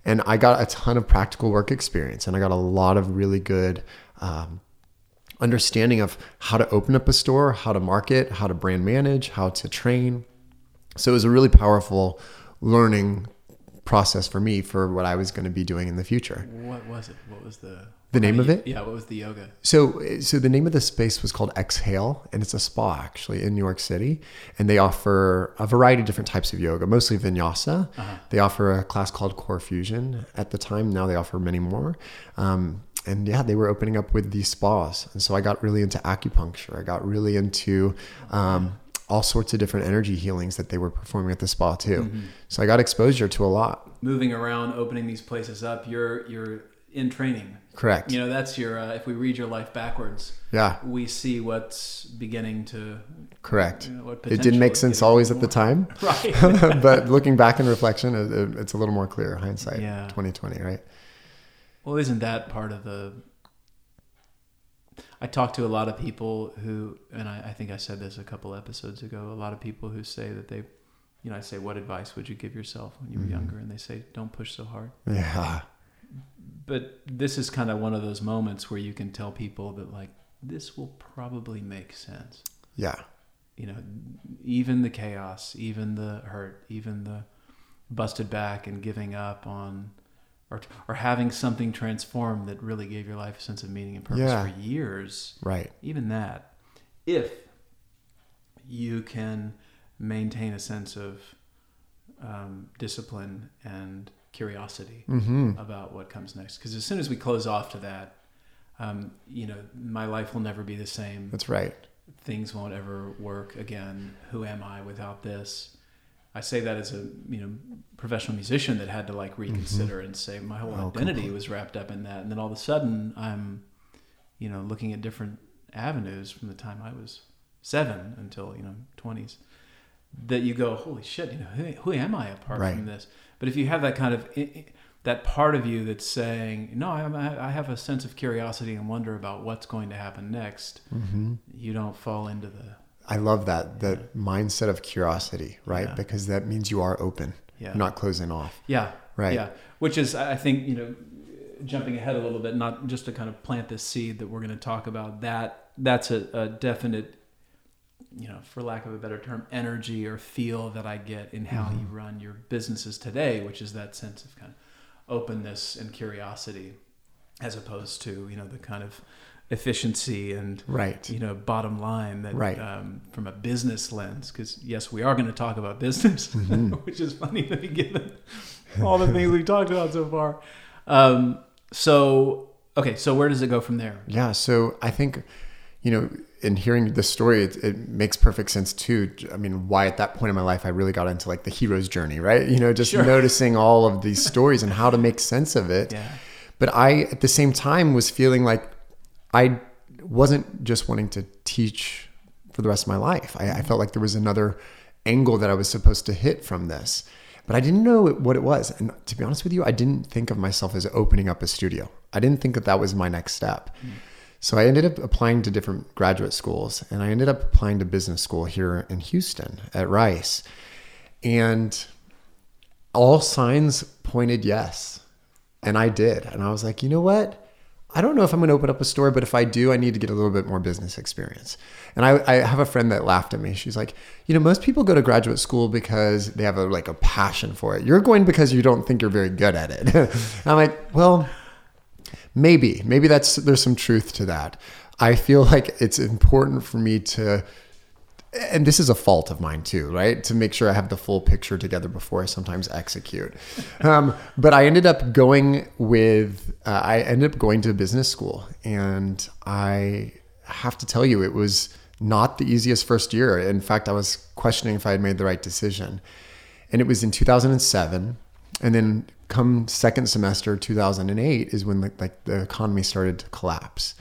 And I got a ton of practical work experience and I got a lot of really good um, understanding of how to open up a store, how to market, how to brand manage, how to train. So it was a really powerful learning process for me for what I was going to be doing in the future. What was it? What was the The name of it? Yeah. What was the yoga? So, so the name of the space was called Exhale, and it's a spa actually in New York City, and they offer a variety of different types of yoga, mostly Vinyasa. They offer a class called Core Fusion at the time. Now they offer many more. Um, and yeah, they were opening up with these spas, and so I got really into acupuncture. I got really into um, all sorts of different energy healings that they were performing at the spa too. So I got exposure to a lot. Moving around, opening these places up. You're you're in training. Correct. You know, that's your. Uh, if we read your life backwards, Yeah. we see what's beginning to. Correct. You know, what It didn't make sense always at the time. [laughs] Right. [laughs] but looking back in reflection, it, it- it's a little more clear hindsight. Yeah. 2020, right? Well, isn't that part of the? I talk to a lot of people who, and I, I think I said this a couple episodes ago. A lot of people who say that they, you know, I say, "What advice would you give yourself when you were mm-hmm. younger?" And they say, "Don't push so hard." Yeah. But this is kind of one of those moments where you can tell people that like this will probably make sense. Yeah. You know, even the chaos, even the hurt, even the busted back and giving up on or or having something transform that really gave your life a sense of meaning and purpose Yeah. for years. Right. Even that, if you can maintain a sense of um, discipline and curiosity Mm-hmm. about what comes next, because as soon as we close off to that, um, you know, my life will never be the same That's right. things won't ever work again. Who am I without this? I say that as a you know professional musician that had to like reconsider and say my whole Mm-hmm. Oh, identity was wrapped up in that, and then all of a sudden I'm, you know, looking at different avenues from the time I was seven until you know twenties. That you go, holy shit, you know, who, who am I apart Right. from this? But if you have that kind of that part of you that's saying, no, I, I have a sense of curiosity and wonder about what's going to happen next. Mm-hmm. You don't fall into the I love that that mindset of curiosity, right? Yeah. Because that means you are open, Yeah. Not closing off. Yeah. Right. Yeah. Which is, I think, you know, jumping ahead a little bit, not just to kind of plant this seed that we're going to talk about. That that's a, a definite, you know, for lack of a better term, energy or feel that I get in how mm-hmm. you run your businesses today, which is that sense of kind of openness and curiosity, as opposed to you know the kind of efficiency and Right. you know bottom line that Right. um, from a business lens because yes we are going to talk about business Mm-hmm. [laughs] which is funny to be given all the things we've talked about so far um, so okay so where does it go from there Yeah. So I think, you know, in hearing the story, it, it makes perfect sense too. I mean, why at that point in my life I really got into like the hero's journey, right? You know, just Sure. noticing all of these stories and how to make sense of it. [laughs] yeah But I, at the same time, was feeling like I wasn't just wanting to teach for the rest of my life. I, I felt like there was another angle that I was supposed to hit from this, but I didn't know what it was. And to be honest with you, I didn't think of myself as opening up a studio. I didn't think that that was my next step. So I ended up applying to different graduate schools, and I ended up applying to business school here in Houston at Rice, and all signs pointed yes. And I did. And I was like, you know what? I don't know if I'm going to open up a store, but if I do, I need to get a little bit more business experience. And I, I have a friend that laughed at me. She's like, you know, most people go to graduate school because they have a, like a passion for it. You're going because you don't think you're very good at it. [laughs] I'm like, well, maybe, maybe that's, there's some truth to that. I feel like it's important for me to and this is a fault of mine too, right? To make sure I have the full picture together before I sometimes execute. [laughs] Um, but I ended up going with, uh, I ended up going to business school, and I have to tell you, it was not the easiest first year. In fact, I was questioning if I had made the right decision. And it was in 2007, and then come second semester 2008 is when the, like the economy started to collapse.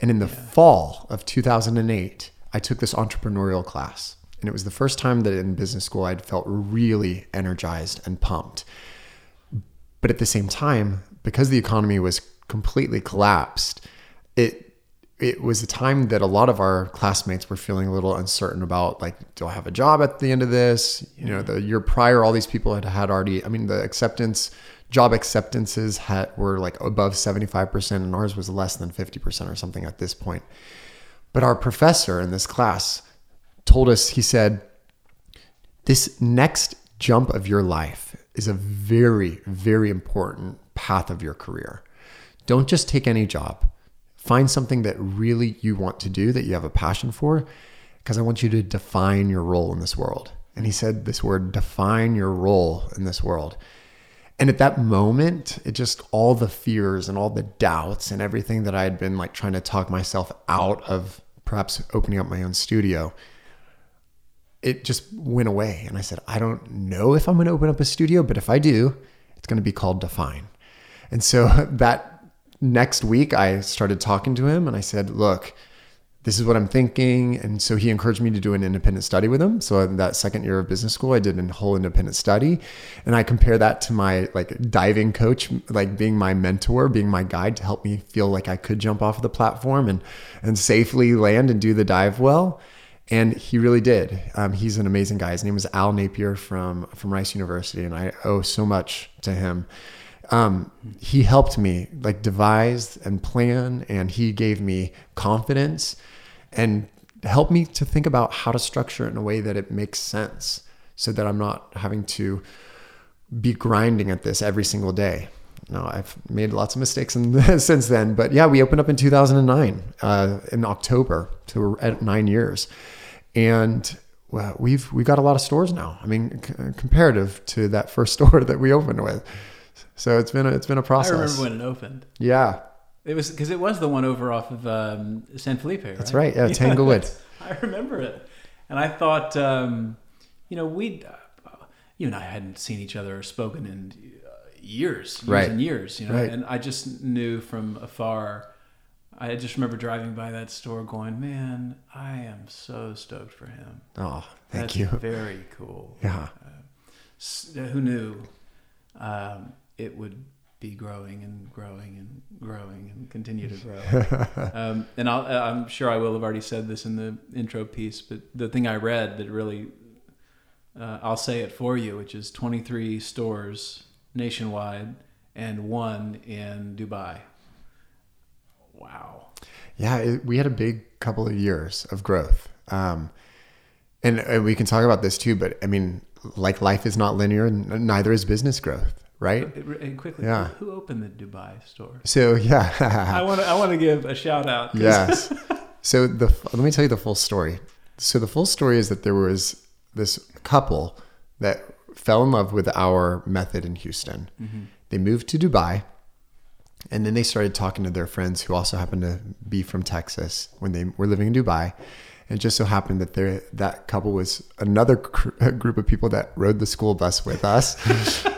And in the fall of 2008, I took this entrepreneurial class. And it was the first time that in business school I'd felt really energized and pumped. But at the same time, because the economy was completely collapsed, it it was a time that a lot of our classmates were feeling a little uncertain about like do i have a job at the end of this you know the year prior all these people had had already i mean the acceptance job acceptances had were like above 75% and ours was less than 50% or something at this point but our professor in this class told us he said this next jump of your life is a very very important path of your career. Don't just take any job. Find something that really you want to do that you have a passion for because i want you to define your role in this world and he said this word define your role in this world. And at that moment it just all the fears and all the doubts and everything that i had been like trying to talk myself out of perhaps opening up my own studio it just went away. And i said i don't know if i'm going to open up a studio but if i do it's going to be called define. And so [laughs] that next week I started talking to him and I said, look, this is what I'm thinking. And so he encouraged me to do an independent study with him. So in that second year of business school, I did a whole independent study. And I compare that to my like diving coach, like being my mentor, being my guide to help me feel like I could jump off of the platform and, and safely land and do the dive well. And he really did. Um, he's an amazing guy. His name is Al Napier from, from Rice University. And I owe so much to him um, he helped me like devise and plan and he gave me confidence and help me to think about how to structure it in a way that it makes sense so that i'm not having to be grinding at this every single day. No i've made lots of mistakes in, [laughs] since then but yeah we opened up in 2009 uh, in october so we're at nine years. And well, we've we've got a lot of stores now. I mean c- comparative to that first [laughs] store that we opened with. So it's been a, it's been a process. I remember when it opened. yeah, It was because it was the one over off of um, San Felipe, right? That's right, yeah, [laughs] Tanglewood. I remember it, and I thought, um, you know, we, uh, you and I hadn't seen each other or spoken in uh, years, years Right. and years, you know, Right. and I just knew from afar. I just remember driving by that store, going, "Man, I am so stoked for him." oh, thank That's you. Very cool. Yeah, S- who knew um, it would be growing and growing and growing and continue to grow. [laughs] um, and I'll, I'm sure I will have already said this in the intro piece, but the thing I read that really, uh, I'll say it for you, which is 23 stores nationwide and one in Dubai. Wow. yeah. It, we had a big couple of years of growth, um, and, and we can talk about this too. But I mean, like life is not linear, and neither is business growth, right? And quickly, Yeah. who opened the Dubai store? So yeah, I want to I want to give a shout out. yes. [laughs] So the let me tell you the full story. So the full story is that there was this couple that fell in love with our method in Houston. Mm-hmm. They moved to Dubai, and then they started talking to their friends who also happened to be from Texas when they were living in Dubai. And it just so happened that there that couple was another cr- [laughs] group of people that rode the school bus with us. [laughs]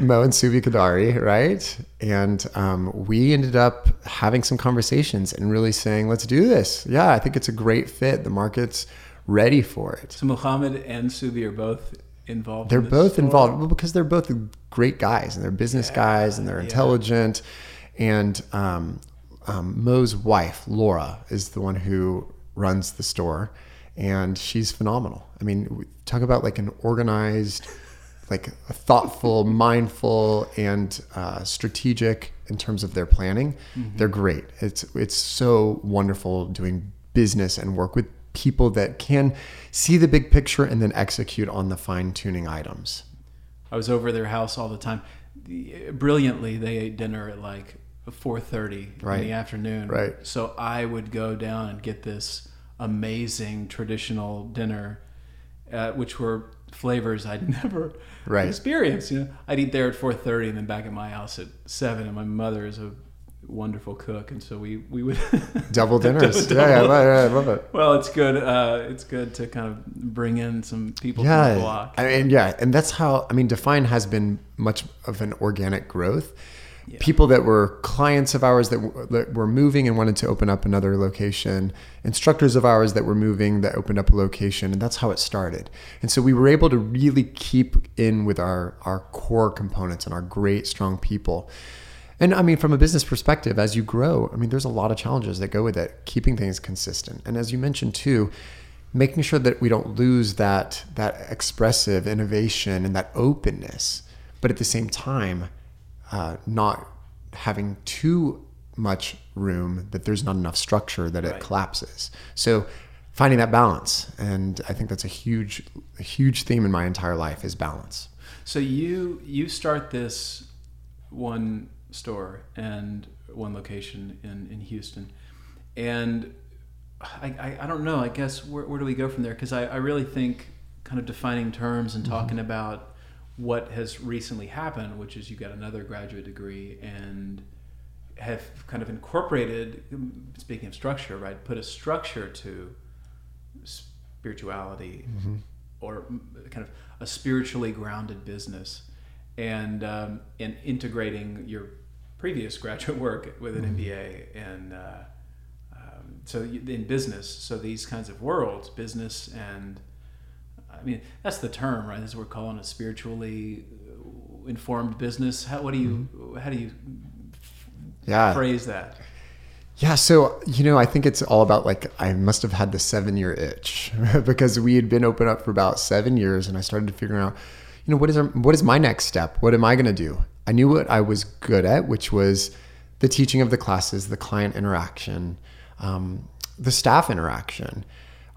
Mo and Subi Kadari, right? And um, we ended up having some conversations and really saying, let's do this. Yeah, I think it's a great fit. The market's ready for it. So Muhammad and Subi are both involved. They're in both store? involved well, because they're both great guys and they're business guys and they're yeah. intelligent. And um, um, Mo's wife, Laura, is the one who runs the store, and she's phenomenal. I mean, talk about like an organized, like thoughtful, [laughs] mindful, and uh, strategic in terms of their planning. They're great. It's it's so wonderful doing business and work with people that can see the big picture and then execute on the fine tuning items. I was over their house all the time. Brilliantly, they ate dinner at like 4:30 Right. in the afternoon. Right. So I would go down and get this amazing traditional dinner, uh, which were flavors I'd [laughs] never Right. experienced. You know, I'd eat there at 4:30 and then back at my house at seven. And my mother is a wonderful cook, and so we we would [laughs] Double dinners. [laughs] Double- yeah, yeah, I love- I love it. Well, it's good. Uh, it's good to kind of bring in some people from the Yeah, block. I mean, yeah, and that's how I mean, Define has been much of an organic growth, people that were clients of ours that, w- that were moving and wanted to open up another location, instructors of ours that were moving that opened up a location, and that's how it started. And so we were able to really keep in with our our core components and our great strong people. And I mean, from a business perspective, as you grow, I mean, there's a lot of challenges that go with it, keeping things consistent. And as you mentioned too, making sure that we don't lose that that expressive innovation and that openness, but at the same time, uh, not having too much room that there's not enough structure that it Right. collapses. So finding that balance, and I think that's a huge, a huge theme in my entire life is balance. So you you start this one store and one location in, in Houston, and I, I, I don't know. I guess where, where do we go from there? Because I, I really think kind of defining terms and talking about what has recently happened, which is you got another graduate degree and have kind of incorporated. Speaking of structure, right? Put a structure to spirituality or mm, kind of a spiritually grounded business and um, and integrating your previous graduate work with an MBA and uh, um, so in business so these kinds of worlds business and I mean that's the term right that's what we're calling a spiritually uh, informed business how what do you how do you Yeah. phrase that Yeah, so you know, I think it's all about like I must have had the seven year itch [laughs] because we had been open up for about seven years, and I started to figure out, you know, what is our, what is my next step? What am I going to do? I knew what I was good at, which was the teaching of the classes, the client interaction, um, the staff interaction.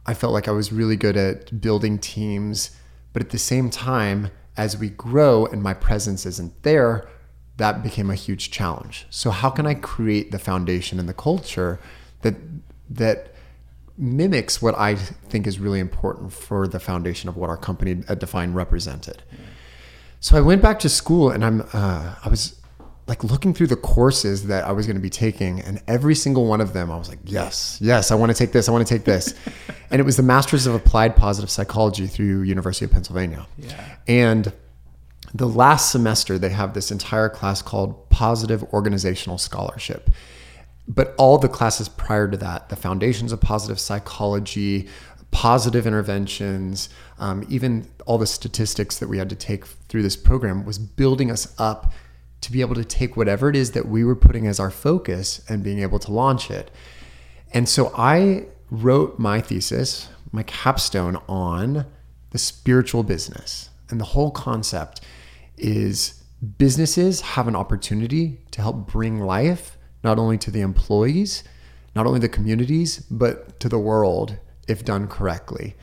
I felt like I was really good at building teams, but at the same time, as we grow and my presence isn't there, that became a huge challenge. So how can I create the foundation and the culture that that mimics what I think is really important for the foundation of what our company at Define represented. So I went back to school and I'm uh, I was like looking through the courses that I was going to be taking and every single one of them I was like yes yes I want to take this I want to take this. [laughs] And it was the Masters of Applied Positive Psychology through University of Pennsylvania. Yeah. and the last semester they have this entire class called positive organizational scholarship. But all the classes prior to that the foundations of positive psychology positive interventions um, even all the statistics that we had to take through this program was building us up to be able to take whatever it is that we were putting as our focus and being able to launch it and so I wrote my thesis, my capstone on the spiritual business. And the whole concept is businesses have an opportunity to help bring life not only to the employees, not only the communities, but to the world if done correctly.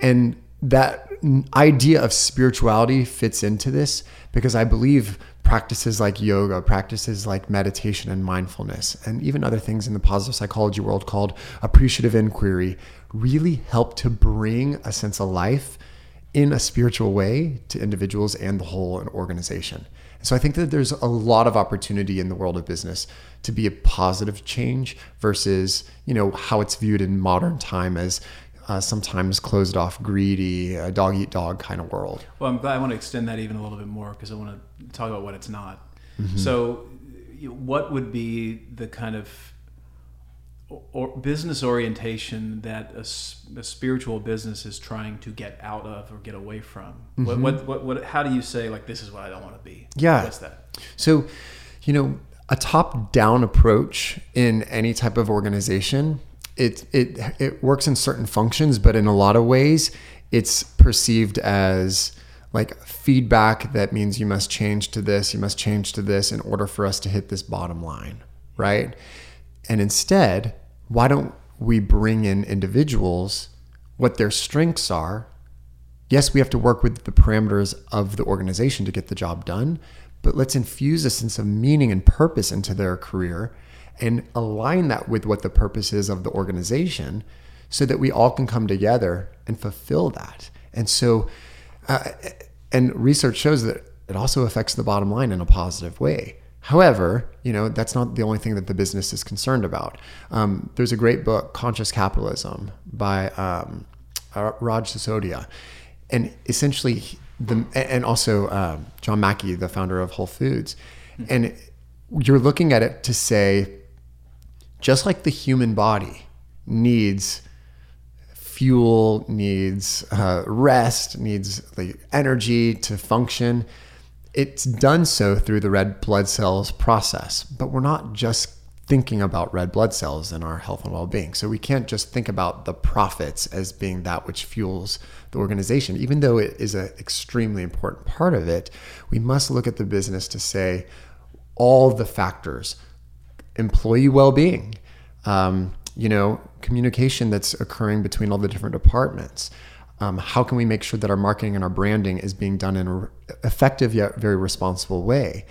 And that idea of spirituality fits into this because I believe practices like yoga, practices like meditation and mindfulness, and even other things in the positive psychology world called appreciative inquiry really help to bring a sense of life in a spiritual way to individuals and the whole organization. So I think that there's a lot of opportunity in the world of business to be a positive change versus, you know, how it's viewed in modern time as uh, sometimes closed off, greedy, uh, dog eat dog kind of world. Well, I'm glad I want to extend that even a little bit more because I want to talk about what it's not. So, what would be the kind of or business orientation that a spiritual business is trying to get out of or get away from? What, what, what, what, how do you say like this is what I don't want to be? Yeah. what's that? So, you know, a top-down approach in any type of organization, it it it works in certain functions, but in a lot of ways, it's perceived as like feedback that means you must change to this, you must change to this in order for us to hit this bottom line, right? And instead, why don't we bring in individuals what their strengths are yes, we have to work with the parameters of the organization to get the job done, but let's infuse a sense of meaning and purpose into their career and align that with what the purpose is of the organization so that we all can come together and fulfill that. And so, uh, and research shows that it also affects the bottom line in a positive way. However, you know that's not the only thing that the business is concerned about. Um, there's a great book, Conscious Capitalism, by um, uh, Raj Sisodia, and essentially the and also um, John Mackey, the founder of Whole Foods, and you're looking at it to say, just like the human body needs fuel, needs uh, rest, needs the energy to function, it's done so through the red blood cells process. But we're not just thinking about red blood cells in our health and well-being. So we can't just think about the profits as being that which fuels the organization. Even though it is an extremely important part of it, we must look at the business to say all the factors, employee well-being, um, you know, communication that's occurring between all the different departments. Um, how can we make sure that our marketing and our branding is being done in an effective yet very responsible way?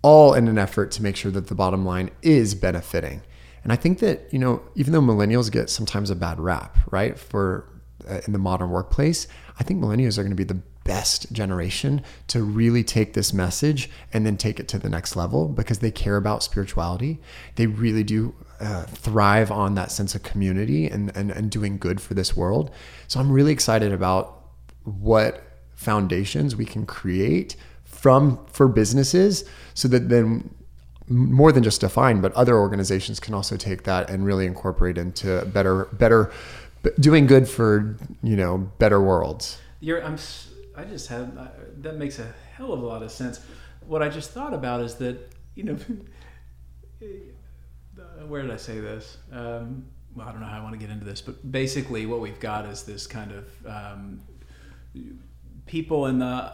All in an effort to make sure that the bottom line is benefiting. And I think that, you know, even though millennials get sometimes a bad rap, right, for uh, in the modern workplace, I think millennials are going to be the best generation to really take this message and then take it to the next level because they care about spirituality. They really do uh, thrive on that sense of community and, and, and doing good for this world. So I'm really excited about what foundations we can create from for businesses so that then more than just define but other organizations can also take that and really incorporate into better better doing good for you know better worlds You're, I'm, I just had uh, that makes a hell of a lot of sense. What I just thought about is that you know, [laughs] uh, where did I say this? Um, well, I don't know how I want to get into this, but basically, what we've got is this kind of um, people in the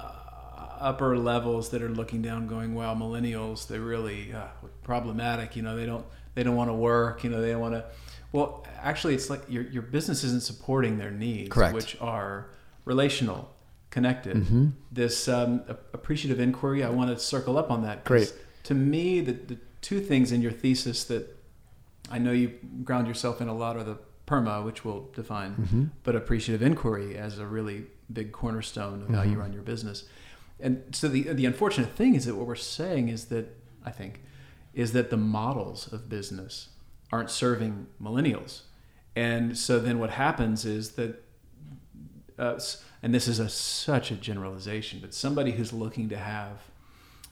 upper levels that are looking down, going, "Well, millennials, they're really uh, problematic. You know, they don't they don't want to work. You know, they don't want to." Well, actually, it's like your your business isn't supporting their needs, Correct. which are relational, connected. Mm-hmm. This um, appreciative inquiry. I want to circle up on that. Great. To me, the the two things in your thesis that I know you ground yourself in a lot are the PERMA, which we'll define, Mm-hmm. but appreciative inquiry as a really big cornerstone of how Mm-hmm. you run your business. And so the the unfortunate thing is that what we're saying is that I think is that the models of business aren't serving millennials, and so then what happens is that, uh, and this is a such a generalization, but somebody who's looking to have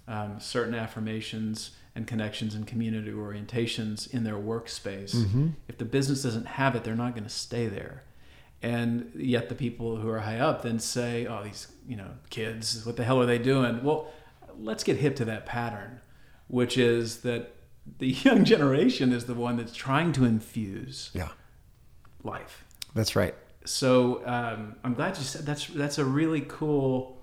um, certain affirmations and connections and community orientations in their workspace. Mm-hmm. If the business doesn't have it, they're not going to stay there. And yet the people who are high up then say, "Oh, these you know kids, what the hell are they doing?" Well, let's get hip to that pattern, which is that the [laughs] young generation is the one that's trying to infuse yeah life. that's right So um, I'm glad you said that's that's a really cool.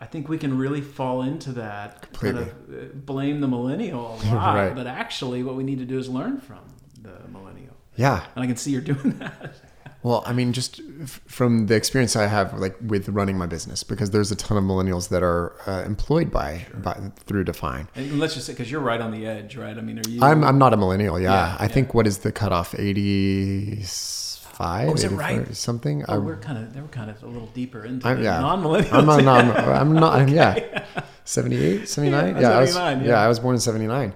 I think we can really fall into that Completely. kind of uh, blame the millennial a [laughs] lot, Right. but actually what we need to do is learn from the millennial. yeah And I can see you're doing that. [laughs] Well, I mean, just f- from the experience I have, like with running my business, because there's a ton of millennials that are uh, employed by, by through Define. And let's just say because you're right on the edge, right? I mean, are you? I'm I'm not a millennial. Yeah, Yeah, I think what is the cutoff? Eighty five. Oh, is it right? Something. Oh, I'm- we're kind of they were kind of a little deeper into I'm, yeah. non-millennials. I'm not. I'm, I'm not. [laughs] I'm, yeah. 78, [laughs] 79? Yeah, Yeah, I was, yeah. yeah. I was born in 79.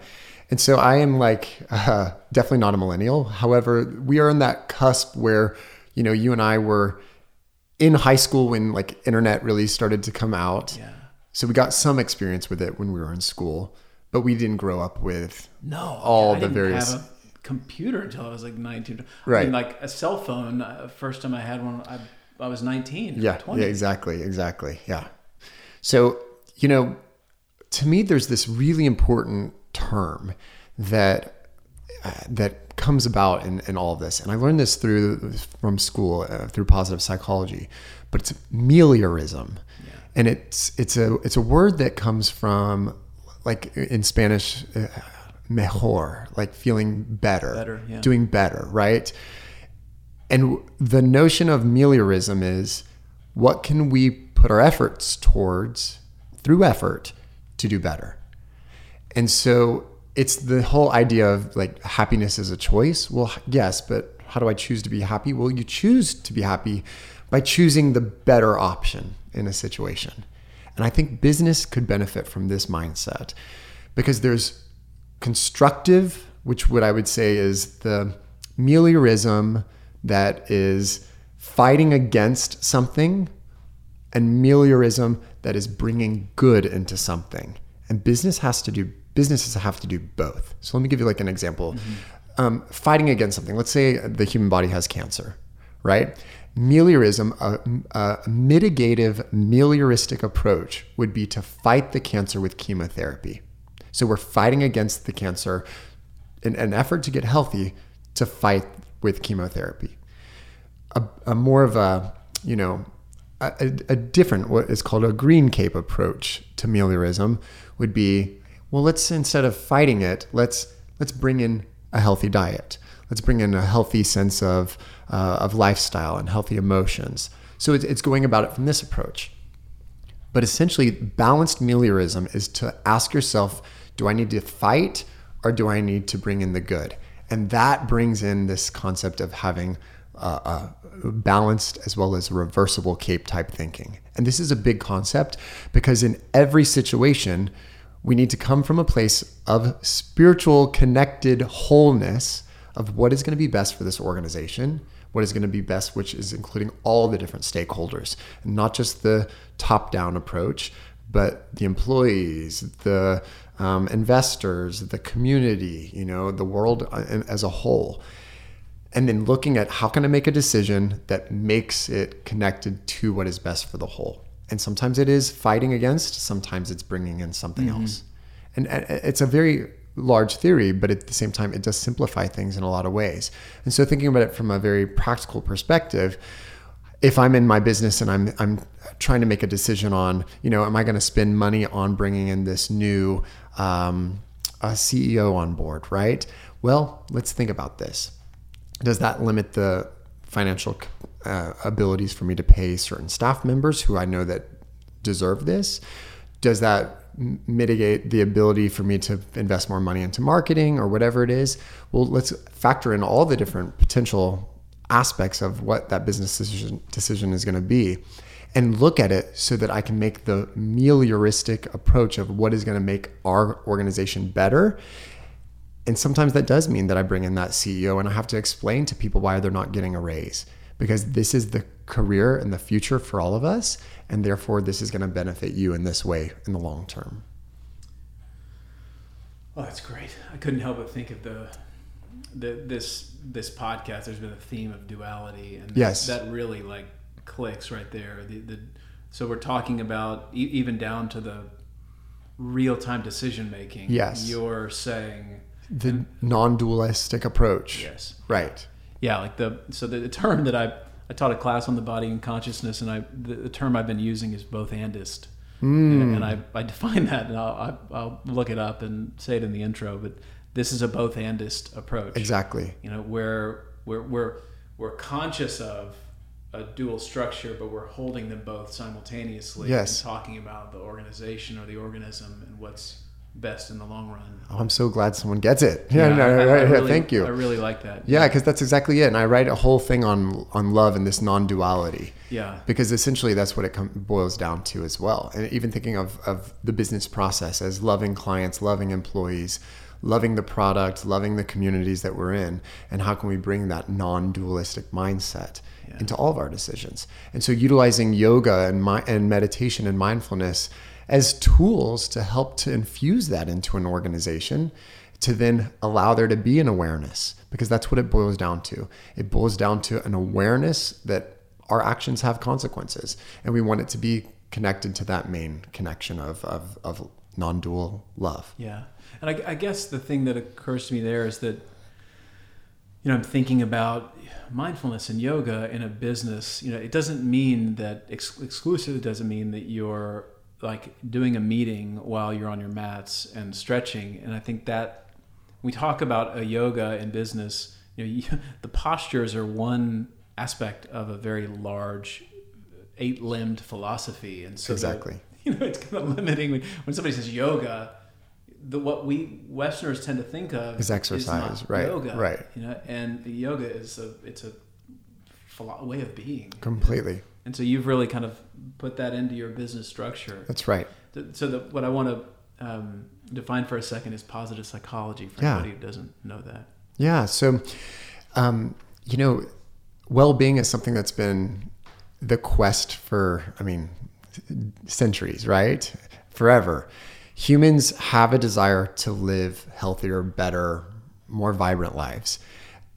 And so I am like uh, [laughs] definitely not a millennial. However, we are in that cusp where, you know, you and I were in high school when like internet really started to come out. yeah. So we got some experience with it when we were in school, but we didn't grow up with No, all I the various- computer until I was like 19. I Right. mean, like a cell phone. Uh, first time I had one, I, I was 19. Yeah, 20. yeah, exactly, exactly. Yeah. So, you know, to me, there's this really important term that uh, that comes about in, in all of this, and I learned this through from school uh, through positive psychology, but it's meliorism, and it's it's a it's a word that comes from like in Spanish. Mejor like feeling better, Better, yeah. doing better right and the notion of meliorism is what can we put our efforts towards through effort to do better? And so it's the whole idea of like happiness is a choice. Well, yes, but how do I choose to be happy? Well, you choose to be happy by choosing the better option in a situation. And I think business could benefit from this mindset because there's constructive, which what I would say is the meliorism that is fighting against something and meliorism that is bringing good into something. And business has to do businesses have to do both. So let me give you like an example. Um, fighting against something. Let's say the human body has cancer, right? Meliorism, a, a mitigative, melioristic approach would be to fight the cancer with chemotherapy. So we're fighting against the cancer in an effort to get healthy to fight with chemotherapy. A, a more of a, you know, a, a- different, what is called a green cape approach to meliorism would be, well, let's instead of fighting it, let's let's bring in a healthy diet. Let's bring in a healthy sense of uh, of lifestyle and healthy emotions. So it's, it's going about it from this approach. But essentially, balanced meliorism is to ask yourself do I need to fight or do I need to bring in the good? And that brings in this concept of having uh, a balanced as well as reversible cape type thinking. And this is a big concept because in every situation, we need to come from a place of spiritual connected wholeness of what is going to be best for this organization what is going to be best, which is including all the different stakeholders, not just the top down approach, but the employees, the um, investors, the community, you know, the world uh, as a whole. And then looking at how can I make a decision that makes it connected to what is best for the whole. And sometimes it is fighting against, sometimes it's bringing in something else. And it's a very large theory, but at the same time, it does simplify things in a lot of ways. And so, thinking about it from a very practical perspective, if I'm in my business and I'm I'm trying to make a decision on, you know, am I going to spend money on bringing in this new um, a CEO on board, right? Well, let's think about this. Does that limit the financial uh, abilities for me to pay certain staff members who I know that deserve this? Does that mitigate the ability for me to invest more money into marketing or whatever it is? Well, let's factor in all the different potential aspects of what that business decision, decision is going to be and look at it so that I can make the melioristic approach of what is going to make our organization better. And sometimes that does mean that I bring in that CEO and I have to explain to people why they're not getting a raise because this is the career and the future for all of us. And therefore, this is going to benefit you in this way in the long term. Oh, that's great. I couldn't help but think of the, the this this podcast. There's been a theme of duality, and Yes. that really like clicks right there. The, the so we're talking about e- even down to the real time decision making. Yes. you're saying The non dualistic approach. yes. Right. Yeah, like the so the, the term that I I taught a class on the body and consciousness, and I the, the term I've been using is both andist, mm. and, and I I define that, and I'll, I- I'll look it up and say it in the intro, but this is a both andist approach. Exactly. You know, where we're we're we're conscious of a dual structure, but we're holding them both simultaneously. Yes. And talking about the organization or the organism and what's best in the long run. Oh, I'm so glad someone gets it. [laughs] Yeah, no, I- I right, yeah, thank you. I really like that. Yeah, because that's exactly it. And I write a whole thing on on love and this non-duality. Yeah. Because essentially that's what it com- boils down to as well. And even thinking of of the business process as loving clients, loving employees, loving the product, loving the communities that we're in, and how can we bring that non-dualistic mindset Yeah. into all of our decisions? And so utilizing yoga and mi- and meditation and mindfulness as tools to help to infuse that into an organization to then allow there to be an awareness because that's what it boils down to. It boils down to an awareness that our actions have consequences and we want it to be connected to that main connection of, of, of non-dual love. Yeah, and I, I guess the thing that occurs to me there is that you know I'm thinking about mindfulness and yoga in a business. You know, it doesn't mean that ex- exclusively doesn't mean that you're like doing a meeting while you're on your mats and stretching. And I think that we talk about a yoga in business. You know, you, [laughs] the postures are one aspect of a very large eight-limbed philosophy, and so Exactly. [laughs] you know, it's kind of limiting when, when somebody says yoga. The what we Westerners tend to think of Is exercise, not right, Yoga, right. You know, and the yoga is a it's a philo- way of being. Completely. And so you've really kind of put that into your business structure. That's right. So the, what I want to um, define for a second is positive psychology for Yeah. anybody who doesn't know that. Yeah. So, um, you know, well being is something that's been the quest for, I mean, centuries, right? Forever. Humans have a desire to live healthier, better, more vibrant lives.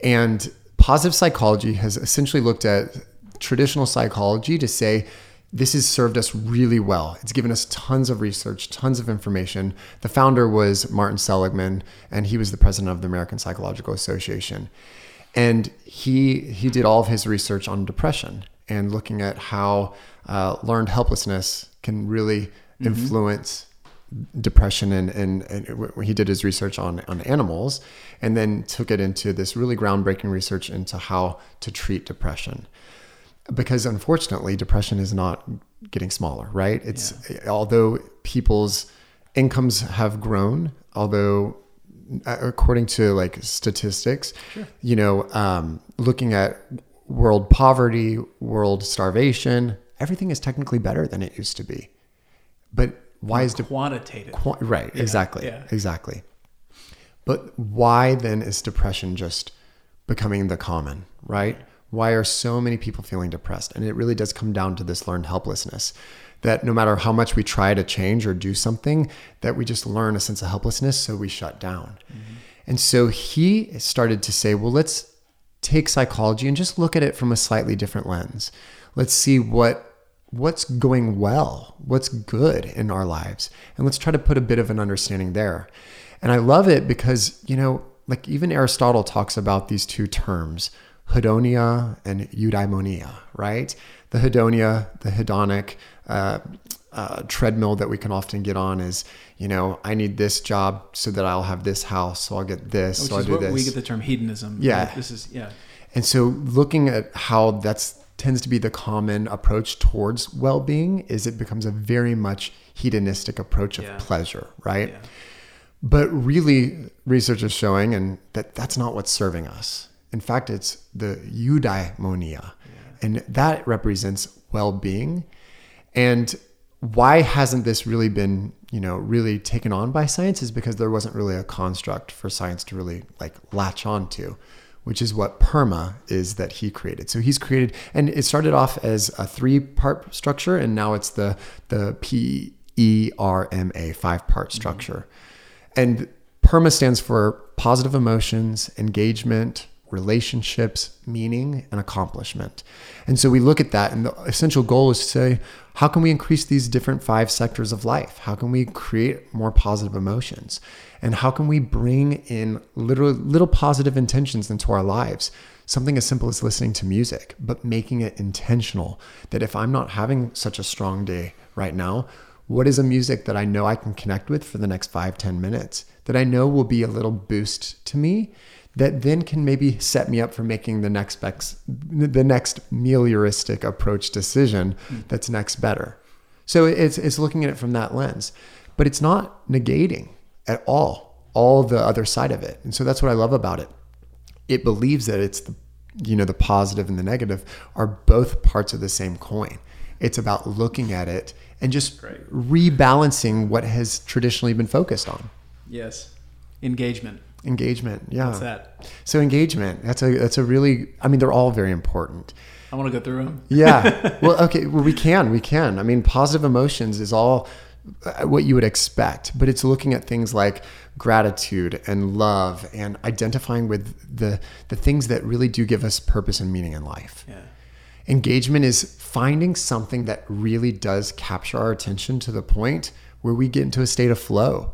And positive psychology has essentially looked at traditional psychology to say this has served us really well. It's given us tons of research, tons of information. The founder was Martin Seligman, and he was the president of the American Psychological Association. And he he did all of his research on depression and looking at how uh, learned helplessness can really influence depression and, and, and he did his research on, on animals and then took it into this really groundbreaking research into how to treat depression. Because unfortunately depression is not getting smaller right? It's although people's incomes have grown although according to like statistics you know um, looking at world poverty world starvation everything is technically better than it used to be. But why is Quantitative. Qu- right exactly yeah. exactly. But why then is depression just becoming the common right? Why are so many people feeling depressed? And it really does come down to this learned helplessness that no matter how much we try to change or do something that we just learn a sense of helplessness so we shut down. Mm-hmm. And so he started to say well let's take psychology and just look at it from a slightly different lens. Let's see what what's going well, what's good in our lives, and let's try to put a bit of an understanding there. And I love it because, you know, like even Aristotle talks about these two terms, hedonia and eudaimonia, right? The hedonia, the hedonic uh, uh, treadmill that we can often get on is, you know, I need this job so that I'll have this house, so I'll get this, Which so I'll is do what this. we get the term hedonism. Yeah. Right? This is yeah. And so looking at how that's tends to be the common approach towards well-being is it becomes a very much hedonistic approach of Yeah. pleasure, right? Yeah. But really research is showing and that that's not what's serving us. In fact, it's the eudaimonia. And that represents well-being. And why hasn't this really been, you know, really taken on by science is because there wasn't really a construct for science to really like latch onto, which is what PERMA is that he created. So he's created, and it started off as a three-part structure, and now it's the the P E R M A five-part mm-hmm. structure. And PERMA stands for positive emotions, engagement, relationships, meaning, and accomplishment. And so we look at that, and the essential goal is to say, how can we increase these different five sectors of life? How can we create more positive emotions? And how can we bring in little, little positive intentions into our lives? Something as simple as listening to music, but making it intentional. That if I'm not having such a strong day right now, what is a music that I know I can connect with for the next five, 10 minutes? That I know will be a little boost to me that then can maybe set me up for making the next bex, the next melioristic approach decision hmm. that's next better. So it's, it's looking at it from that lens, but it's not negating at all, all the other side of it. And so that's what I love about it. It believes that it's the, you know, the positive and the negative are both parts of the same coin. It's about looking at it and just Great. rebalancing what has traditionally been focused on. Yes. Engagement. Engagement, yeah. What's that? So engagement, that's a that's a really I mean they're all very important. I want to go through them. Yeah. [laughs] well, okay, well we can, we can. I mean positive emotions is all what you would expect, but it's looking at things like gratitude and love and identifying with the the things that really do give us purpose and meaning in life. Yeah. Engagement is finding something that really does capture our attention to the point where we get into a state of flow,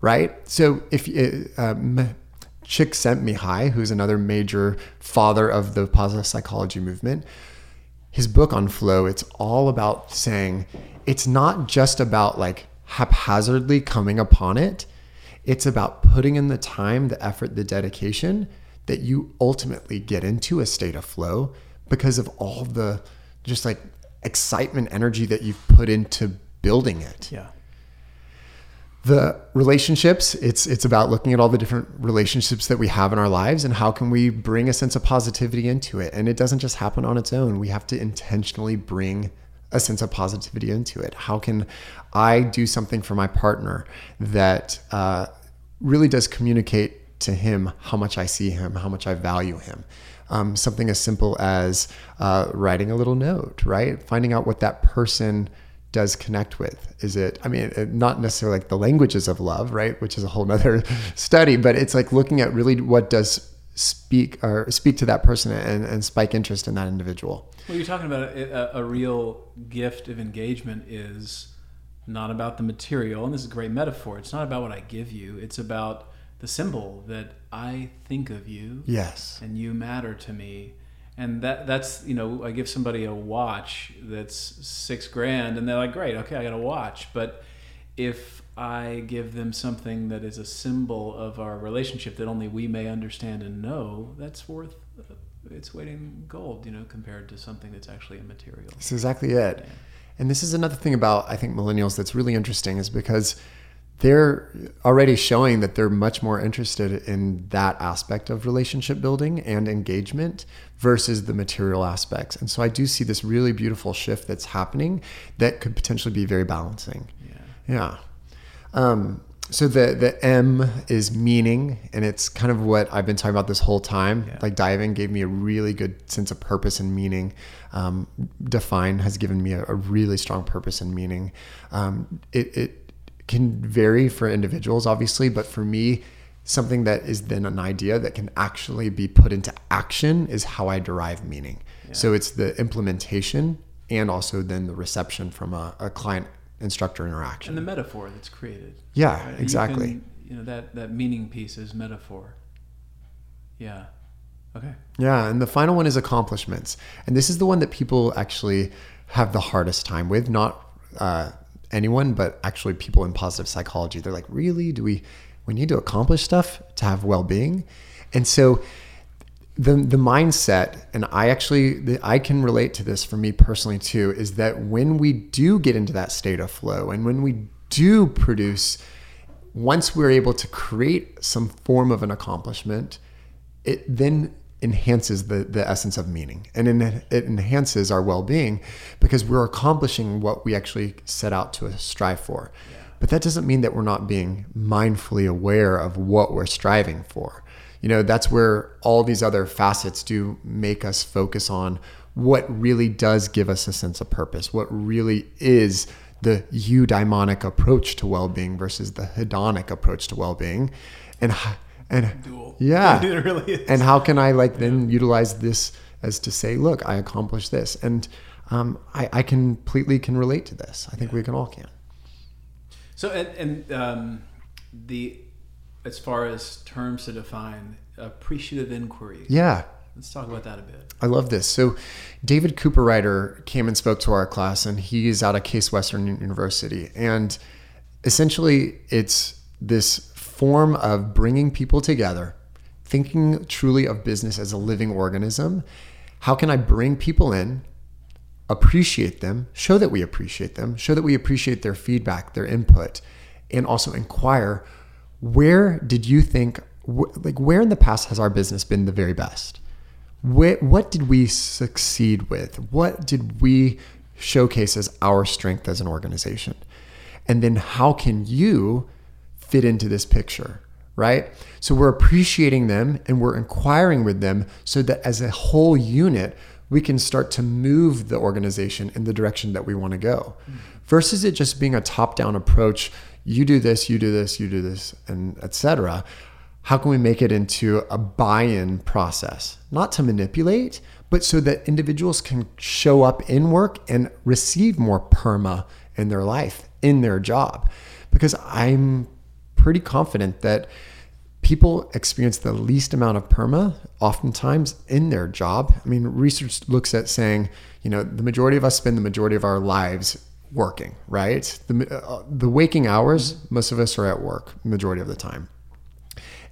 right? So if uh, um, Csikszentmihalyi, who's another major father of the positive psychology movement, his book on flow, it's all about saying it's not just about like haphazardly coming upon it. It's about putting in the time, the effort, the dedication that you ultimately get into a state of flow because of all the just like excitement, energy that you've put into building it Yeah. the relationships it's it's about looking at all the different relationships that we have in our lives and how can we bring a sense of positivity into it and it doesn't just happen on its own we have to intentionally bring a sense of positivity into it how can i do something for my partner that uh, really does communicate to him how much i see him how much i value him um, something as simple as uh, writing a little note right finding out what that person does connect with? Is it, I mean, not necessarily like the languages of love, right? Which is a whole nother [laughs] study, but it's like looking at really what does speak or speak to that person and, and spike interest in that individual. Well, you're talking about a, a, a real gift of engagement is not about the material, and this is a great metaphor. It's not about what I give you. It's about the symbol that I think of you Yes. and you matter to me. And that that's you know I give somebody a watch that's six grand and they're like great okay I got a watch but if I give them something that is a symbol of our relationship that only we may understand and know that's worth uh, its weight in gold you know compared to something that's actually immaterial. That's exactly it. And this is another thing about I think millennials that's really interesting is because they're already showing that they're much more interested in that aspect of relationship building and engagement versus the material aspects. And so I do see this really beautiful shift that's happening that could potentially be very balancing. Yeah. Yeah. Um, so the the M is meaning, and it's kind of what I've been talking about this whole time. Yeah. Like diving gave me a really good sense of purpose and meaning. Um, Define has given me a, a really strong purpose and meaning. Um, it, it can vary for individuals, obviously, but for me, something that is then an idea that can actually be put into action is how I derive meaning. So it's the implementation and also then the reception from a, a client instructor interaction. And the metaphor that's created. Yeah, right? You exactly. can- You, know that that meaning piece is metaphor. Yeah. Okay. Yeah, and the final one is accomplishments, and this is the one that people actually have the hardest time with. Not uh, anyone, but actually people in positive psychology. They're like, really? Do we we need to accomplish stuff to have well being? And so the the mindset, and I actually the, I can relate to this for me personally too, is that when we do get into that state of flow, and when we do produce, once we're able to create some form of an accomplishment, it then enhances the, the essence of meaning and it, it enhances our well-being because we're accomplishing what we actually set out to strive for. But that doesn't mean that we're not being mindfully aware of what we're striving for you know that's where all these other facets do make us focus on what really does give us a sense of purpose what really is the eudaimonic approach to well-being versus the hedonic approach to well-being and and Dual. yeah [laughs] it really is. and how can I like then utilize this as to say, look, I accomplished this, and um, I, I completely can relate to this. I think we can all can. So and, and um, the as far as terms to define appreciative inquiry. Yeah, Let's talk about that a bit. I love this. So, David Cooperrider came and spoke to our class, and he's out of Case Western University. And essentially, it's this form of bringing people together, thinking truly of business as a living organism. How can I bring people in, appreciate them, show that we appreciate them, show that we appreciate their feedback, their input, and also inquire where did you think, like, where in the past has our business been the very best? Wh- what did we succeed with? What did we showcase as our strength as an organization? And then how can you fit into this picture, right? So we're appreciating them and we're inquiring with them so that as a whole unit, we can start to move the organization in the direction that we want to go mm. versus it just being a top down approach. You do this, you do this, you do this, and etc how can we make it into a buy-in process? Not to manipulate but so that individuals can show up in work and receive more perma in their life in their job. Because i'm pretty confident that people experience the least amount of perma oftentimes in their job. I mean research looks at saying you know the majority of us spend the majority of our lives working right the, uh, the waking hours most of us are at work majority of the time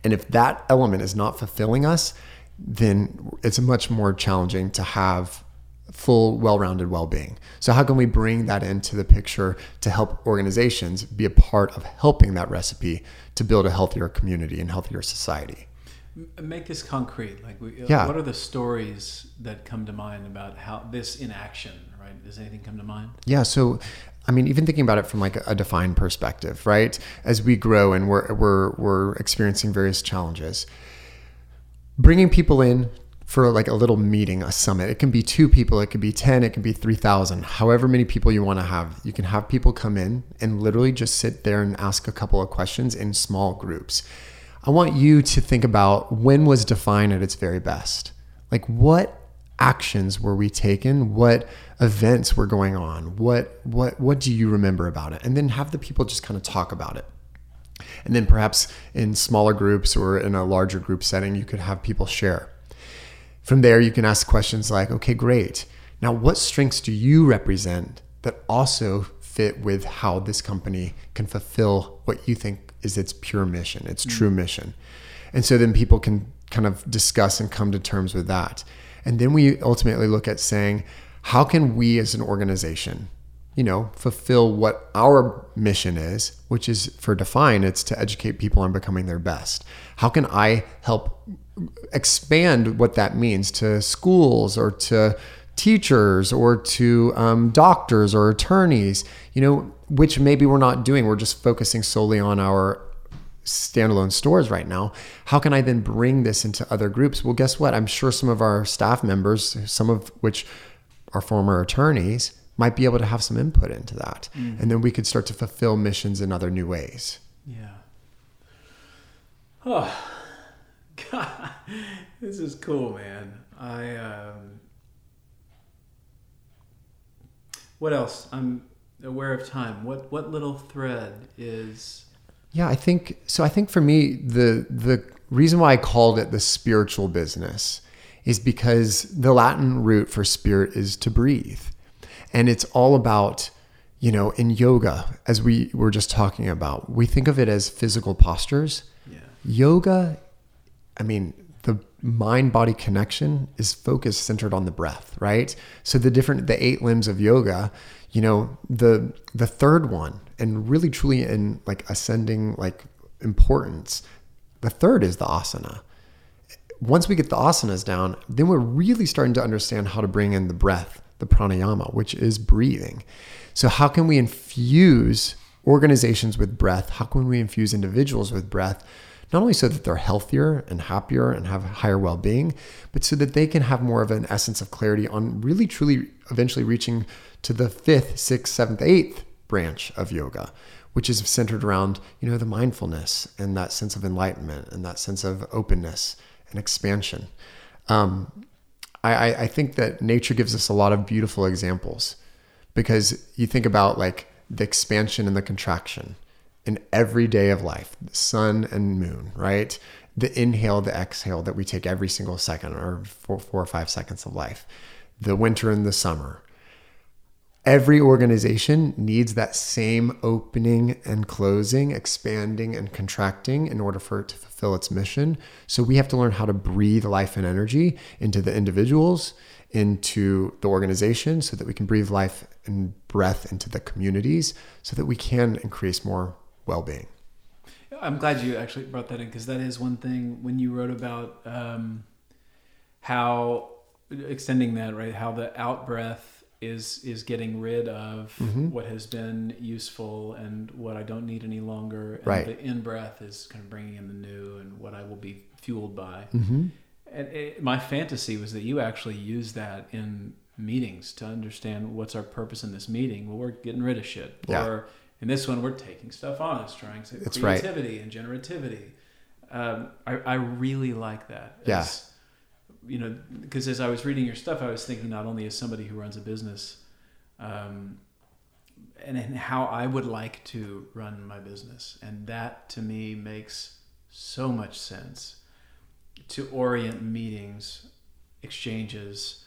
and if that element is not fulfilling us, then it's much more challenging to have full, well rounded well being. So, how can we bring that into the picture to help organizations be a part of helping that recipe to build a healthier community and healthier society? Make this concrete. Like, we, uh, Yeah. what are the stories that come to mind about how this in action? Right? Does anything come to mind? Yeah. So, I mean, even thinking about it from like a defined perspective, right? As we grow and we're we're we're experiencing various challenges, bringing people in for like a little meeting, a summit. It can be two people, it could be 10, it can be 3,000, however many people you want to have. You can have people come in and literally just sit there and ask a couple of questions in small groups. I want you to think about when was Define at its very best? Like what actions were we taken? What events were going on? What what what do you remember about it? And then have the people just kind of talk about it. And then perhaps in smaller groups or in a larger group setting, you could have people share. From there, you can ask questions like, okay, great. Now, what strengths do you represent that also fit with how this company can fulfill what you think is its pure mission, its true mm. mission? And so then people can kind of discuss and come to terms with that. And then we ultimately look at saying, how can we as an organization, you know, fulfill what our mission is, which is for Define, it's to educate people on becoming their best. How can I help expand what that means to schools or to teachers or to um, doctors or attorneys, you know, which maybe we're not doing. We're just focusing solely on our standalone stores right now. How can I then bring this into other groups? Well, guess what? I'm sure some of our staff members, some of which are former attorneys, might be able to have some input into that. And then we could start to fulfill missions in other new ways. Yeah. Oh, God, [laughs] this is cool, man. I. Um, what else? I'm aware of time. What what little thread is? Yeah, I think so. I think for me, the the reason why I called it the spiritual business is because the Latin root for spirit is to breathe, and it's all about you know in yoga, as we were just talking about, we think of it as physical postures. Yeah. Yoga, I mean, mind body connection is focused centered on the breath, right? So the different the eight limbs of yoga, you know, the the third one and really truly in like ascending like importance, the third is the asana. Once we get the asanas down, then we're really starting to understand how to bring in the breath, the pranayama, which is breathing. So how can we infuse organizations with breath? How can we infuse individuals with breath? Not only so that they're healthier and happier and have higher well-being but so that they can have more of an essence of clarity on really truly eventually reaching to the fifth sixth seventh eighth branch of yoga which is centered around you know the mindfulness and that sense of enlightenment and that sense of openness and expansion. Um, I- I think that nature gives us a lot of beautiful examples because you think about like the expansion and the contraction in every day of life the sun and moon right? The inhale the exhale that we take every single second or four, four or five seconds of life. The winter and the summer. Every organization needs that same opening and closing, expanding and contracting in order for it to fulfill its mission. So we have to learn how to breathe life and energy into the individuals, into the organization, so that we can breathe life and breath into the communities, so that we can increase more well being. I'm glad you actually brought that in because that is one thing when you wrote about um, how extending that right, how the out breath is is getting rid of Mm-hmm. what has been useful and what I don't need any longer, and Right. the in breath is kind of bringing in the new and what I will be fueled by. Mm-hmm. And it, my fantasy was that you actually use that in meetings to understand what's our purpose in this meeting. Well, we're getting rid of shit. Yeah. Or in this one, we're taking stuff on. It's trying to That's right. creativity and generativity. Um, I, I really like that. Yeah. You know, because as I was reading your stuff, I was thinking not only as somebody who runs a business, um, and, and how I would like to run my business, and that to me makes so much sense to orient meetings, exchanges,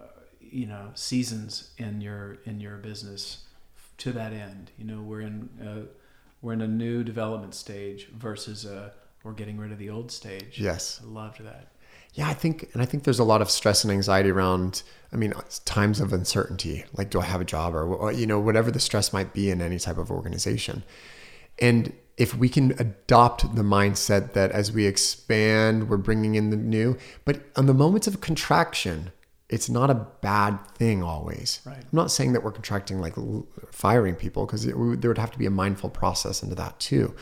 uh, you know, seasons in your in your business to that end. You know, we're in uh, we're in a new development stage versus a we're getting rid of the old stage. Yes. I loved that. Yeah, I think, and I think there's a lot of stress and anxiety around. I mean, times of uncertainty, like do I have a job, or or, you know, whatever the stress might be in any type of organization. And if we can adopt the mindset that as we expand, we're bringing in the new, but on the moments of contraction, it's not a bad thing always. Right. I'm not saying that we're contracting like firing people because there would have to be a mindful process into that too.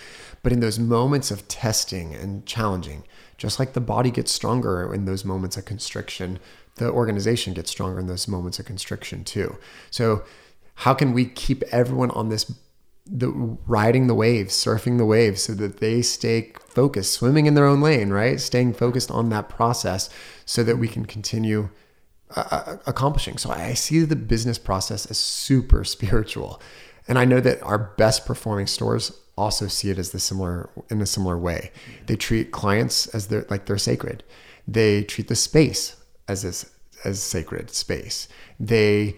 But in those moments of testing and challenging, Just like the body gets stronger in those moments of constriction, the organization gets stronger in those moments of constriction too. So, how can we keep everyone on this the riding the waves, surfing the waves so that they stay focused, swimming in their own lane, right? Staying focused on that process so that we can continue uh, accomplishing. So I see the business process as super [laughs] spiritual. And I know that our best performing stores also see it as the similar in a similar way. They treat clients as they're like they're sacred. They treat the space as this as sacred space. They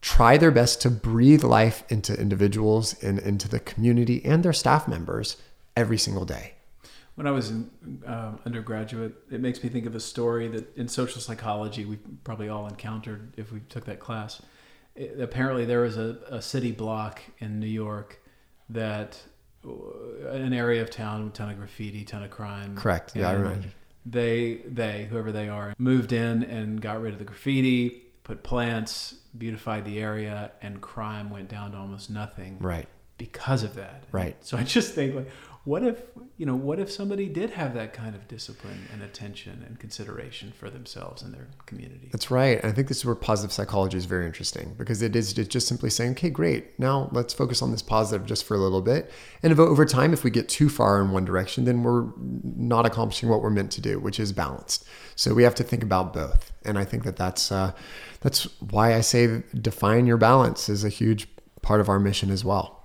try their best to breathe life into individuals and into the community and their staff members every single day. When I was in uh, undergraduate, it makes me think of a story that in social psychology we probably all encountered if we took that class. It, apparently, there was a, a city block in New York that uh, an area of town, with ton of graffiti, ton of crime. Correct. Yeah, I remember. They, they, whoever they are, moved in and got rid of the graffiti, put plants, beautified the area, and crime went down to almost nothing Right. because of that. Right. So I just think like, what if you know, what if somebody did have that kind of discipline and attention and consideration for themselves and their community? That's right. And I think this is where positive psychology is very interesting because it is just simply saying, okay, great. Now let's focus on this positive just for a little bit. And over time, if we get too far in one direction, then we're not accomplishing what we're meant to do, which is balanced. So we have to think about both. And I think that that's uh, that's why I say define your balance is a huge part of our mission as well.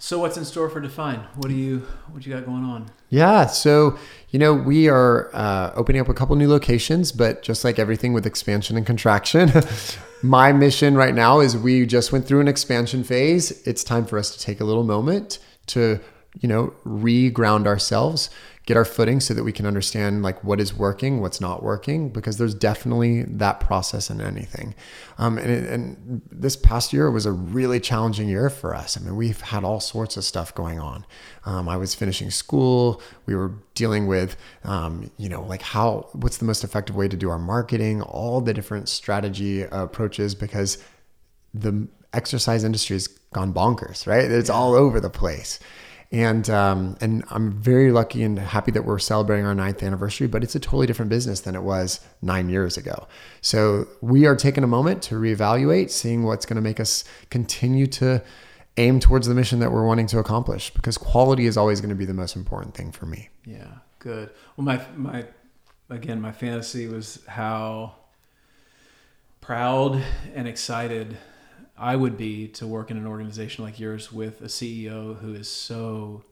So what's in store for Define? What do you what you got going on? Yeah. So, you know, we are uh, opening up a couple new locations, but just like everything with expansion and contraction, [laughs] my mission right now is we just went through an expansion phase. It's time for us to take a little moment to, you know, re-ground ourselves, get our footing so that we can understand like what is working, what's not working, because there's definitely that process in anything. Um, and, and this past year was a really challenging year for us. I mean, we've had all sorts of stuff going on. Um, I was finishing school. We were dealing with, um, you know, like how, what's the most effective way to do our marketing, all the different strategy approaches, because the exercise industry has gone bonkers, right? It's all over the place. And um, and I'm very lucky and happy that we're celebrating our ninth anniversary, but it's a totally different business than it was nine years ago. So we are taking a moment to reevaluate, seeing what's going to make us continue to aim towards the mission that we're wanting to accomplish, because quality is always going to be the most important thing for me. Yeah, good. Well, my my again, my fantasy was how proud and excited I would be to work in an organization like yours with a CEO who is so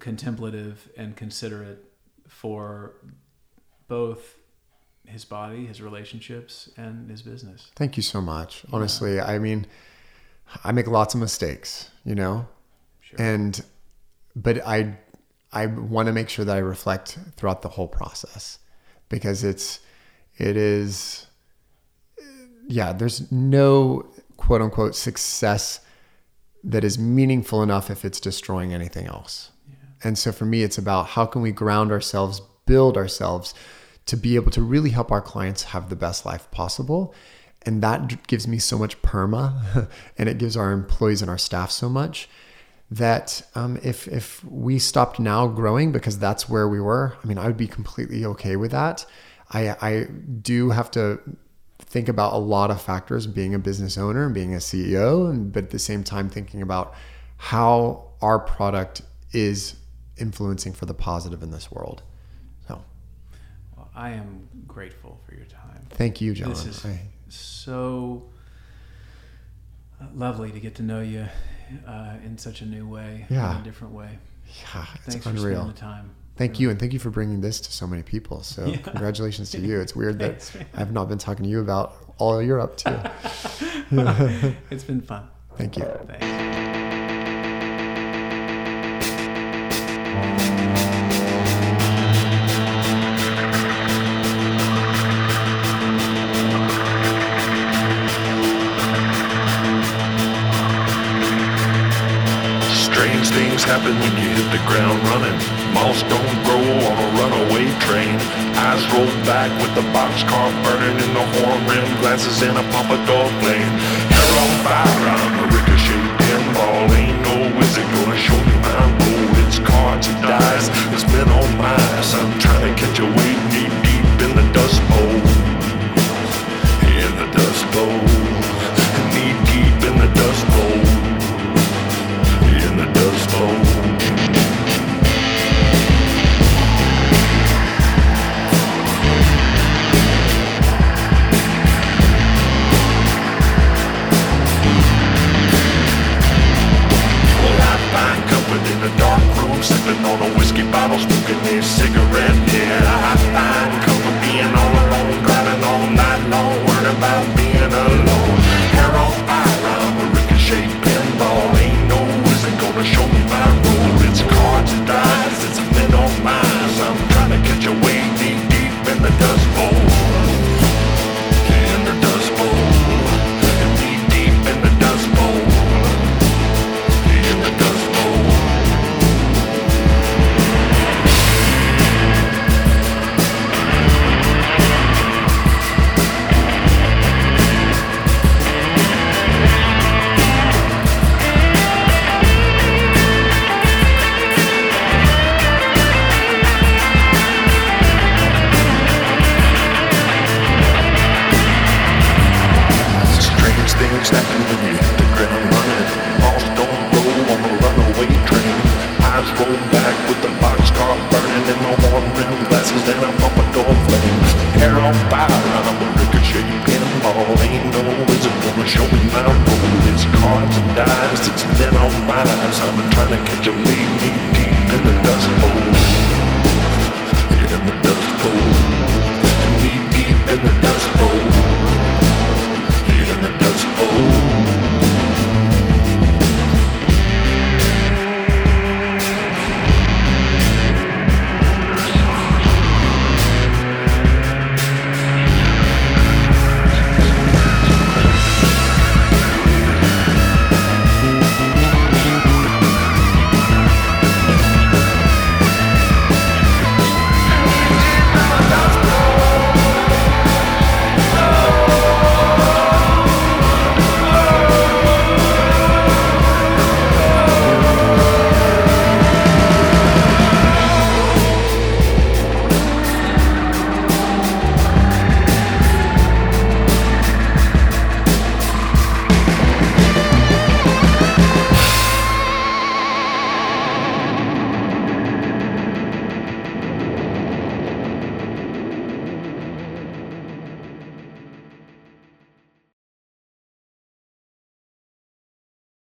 contemplative and considerate for both his body, his relationships, and his business. Thank you so much. Honestly, I mean, I make lots of mistakes, you know, Sure. and but I I want to make sure that I reflect throughout the whole process because it's it is yeah, there's no quote unquote success that is meaningful enough if it's destroying anything else. And so for me, it's about how can we ground ourselves, build ourselves to be able to really help our clients have the best life possible. And that gives me so much perma [laughs] and it gives our employees and our staff so much that um, if, if we stopped now growing because that's where we were, I mean, I would be completely okay with that. I, I do have to think about a lot of factors being a business owner and being a CEO, and, but at the same time thinking about how our product is influencing for the positive in this world. So Well, I am grateful for your time. thank you, John. This is I- so lovely to get to know you uh, in such a new way, Yeah. in a different way. yeah, it's Thanks for unreal. spending the time. Thank you, and thank you for bringing this to so many people. So Yeah. congratulations to you. It's weird that Thanks, man. I've not been talking to you about all you're up to. [laughs] [laughs] It's been fun. Thank you. Thanks. Strange things happen when you hit the ground running. Moss don't grow on a runaway train. Eyes roll back with the boxcar burning in the horn rim, glasses in a pompadour flame. Hair on fire, I'm a ricochet pinball. Ain't no wizard gonna show me my role. It's cards and dice, it's been on my ass. I'm trying to catch a wave knee deep in the dust bowl. In the dust bowl, knee deep in the dust cigarette.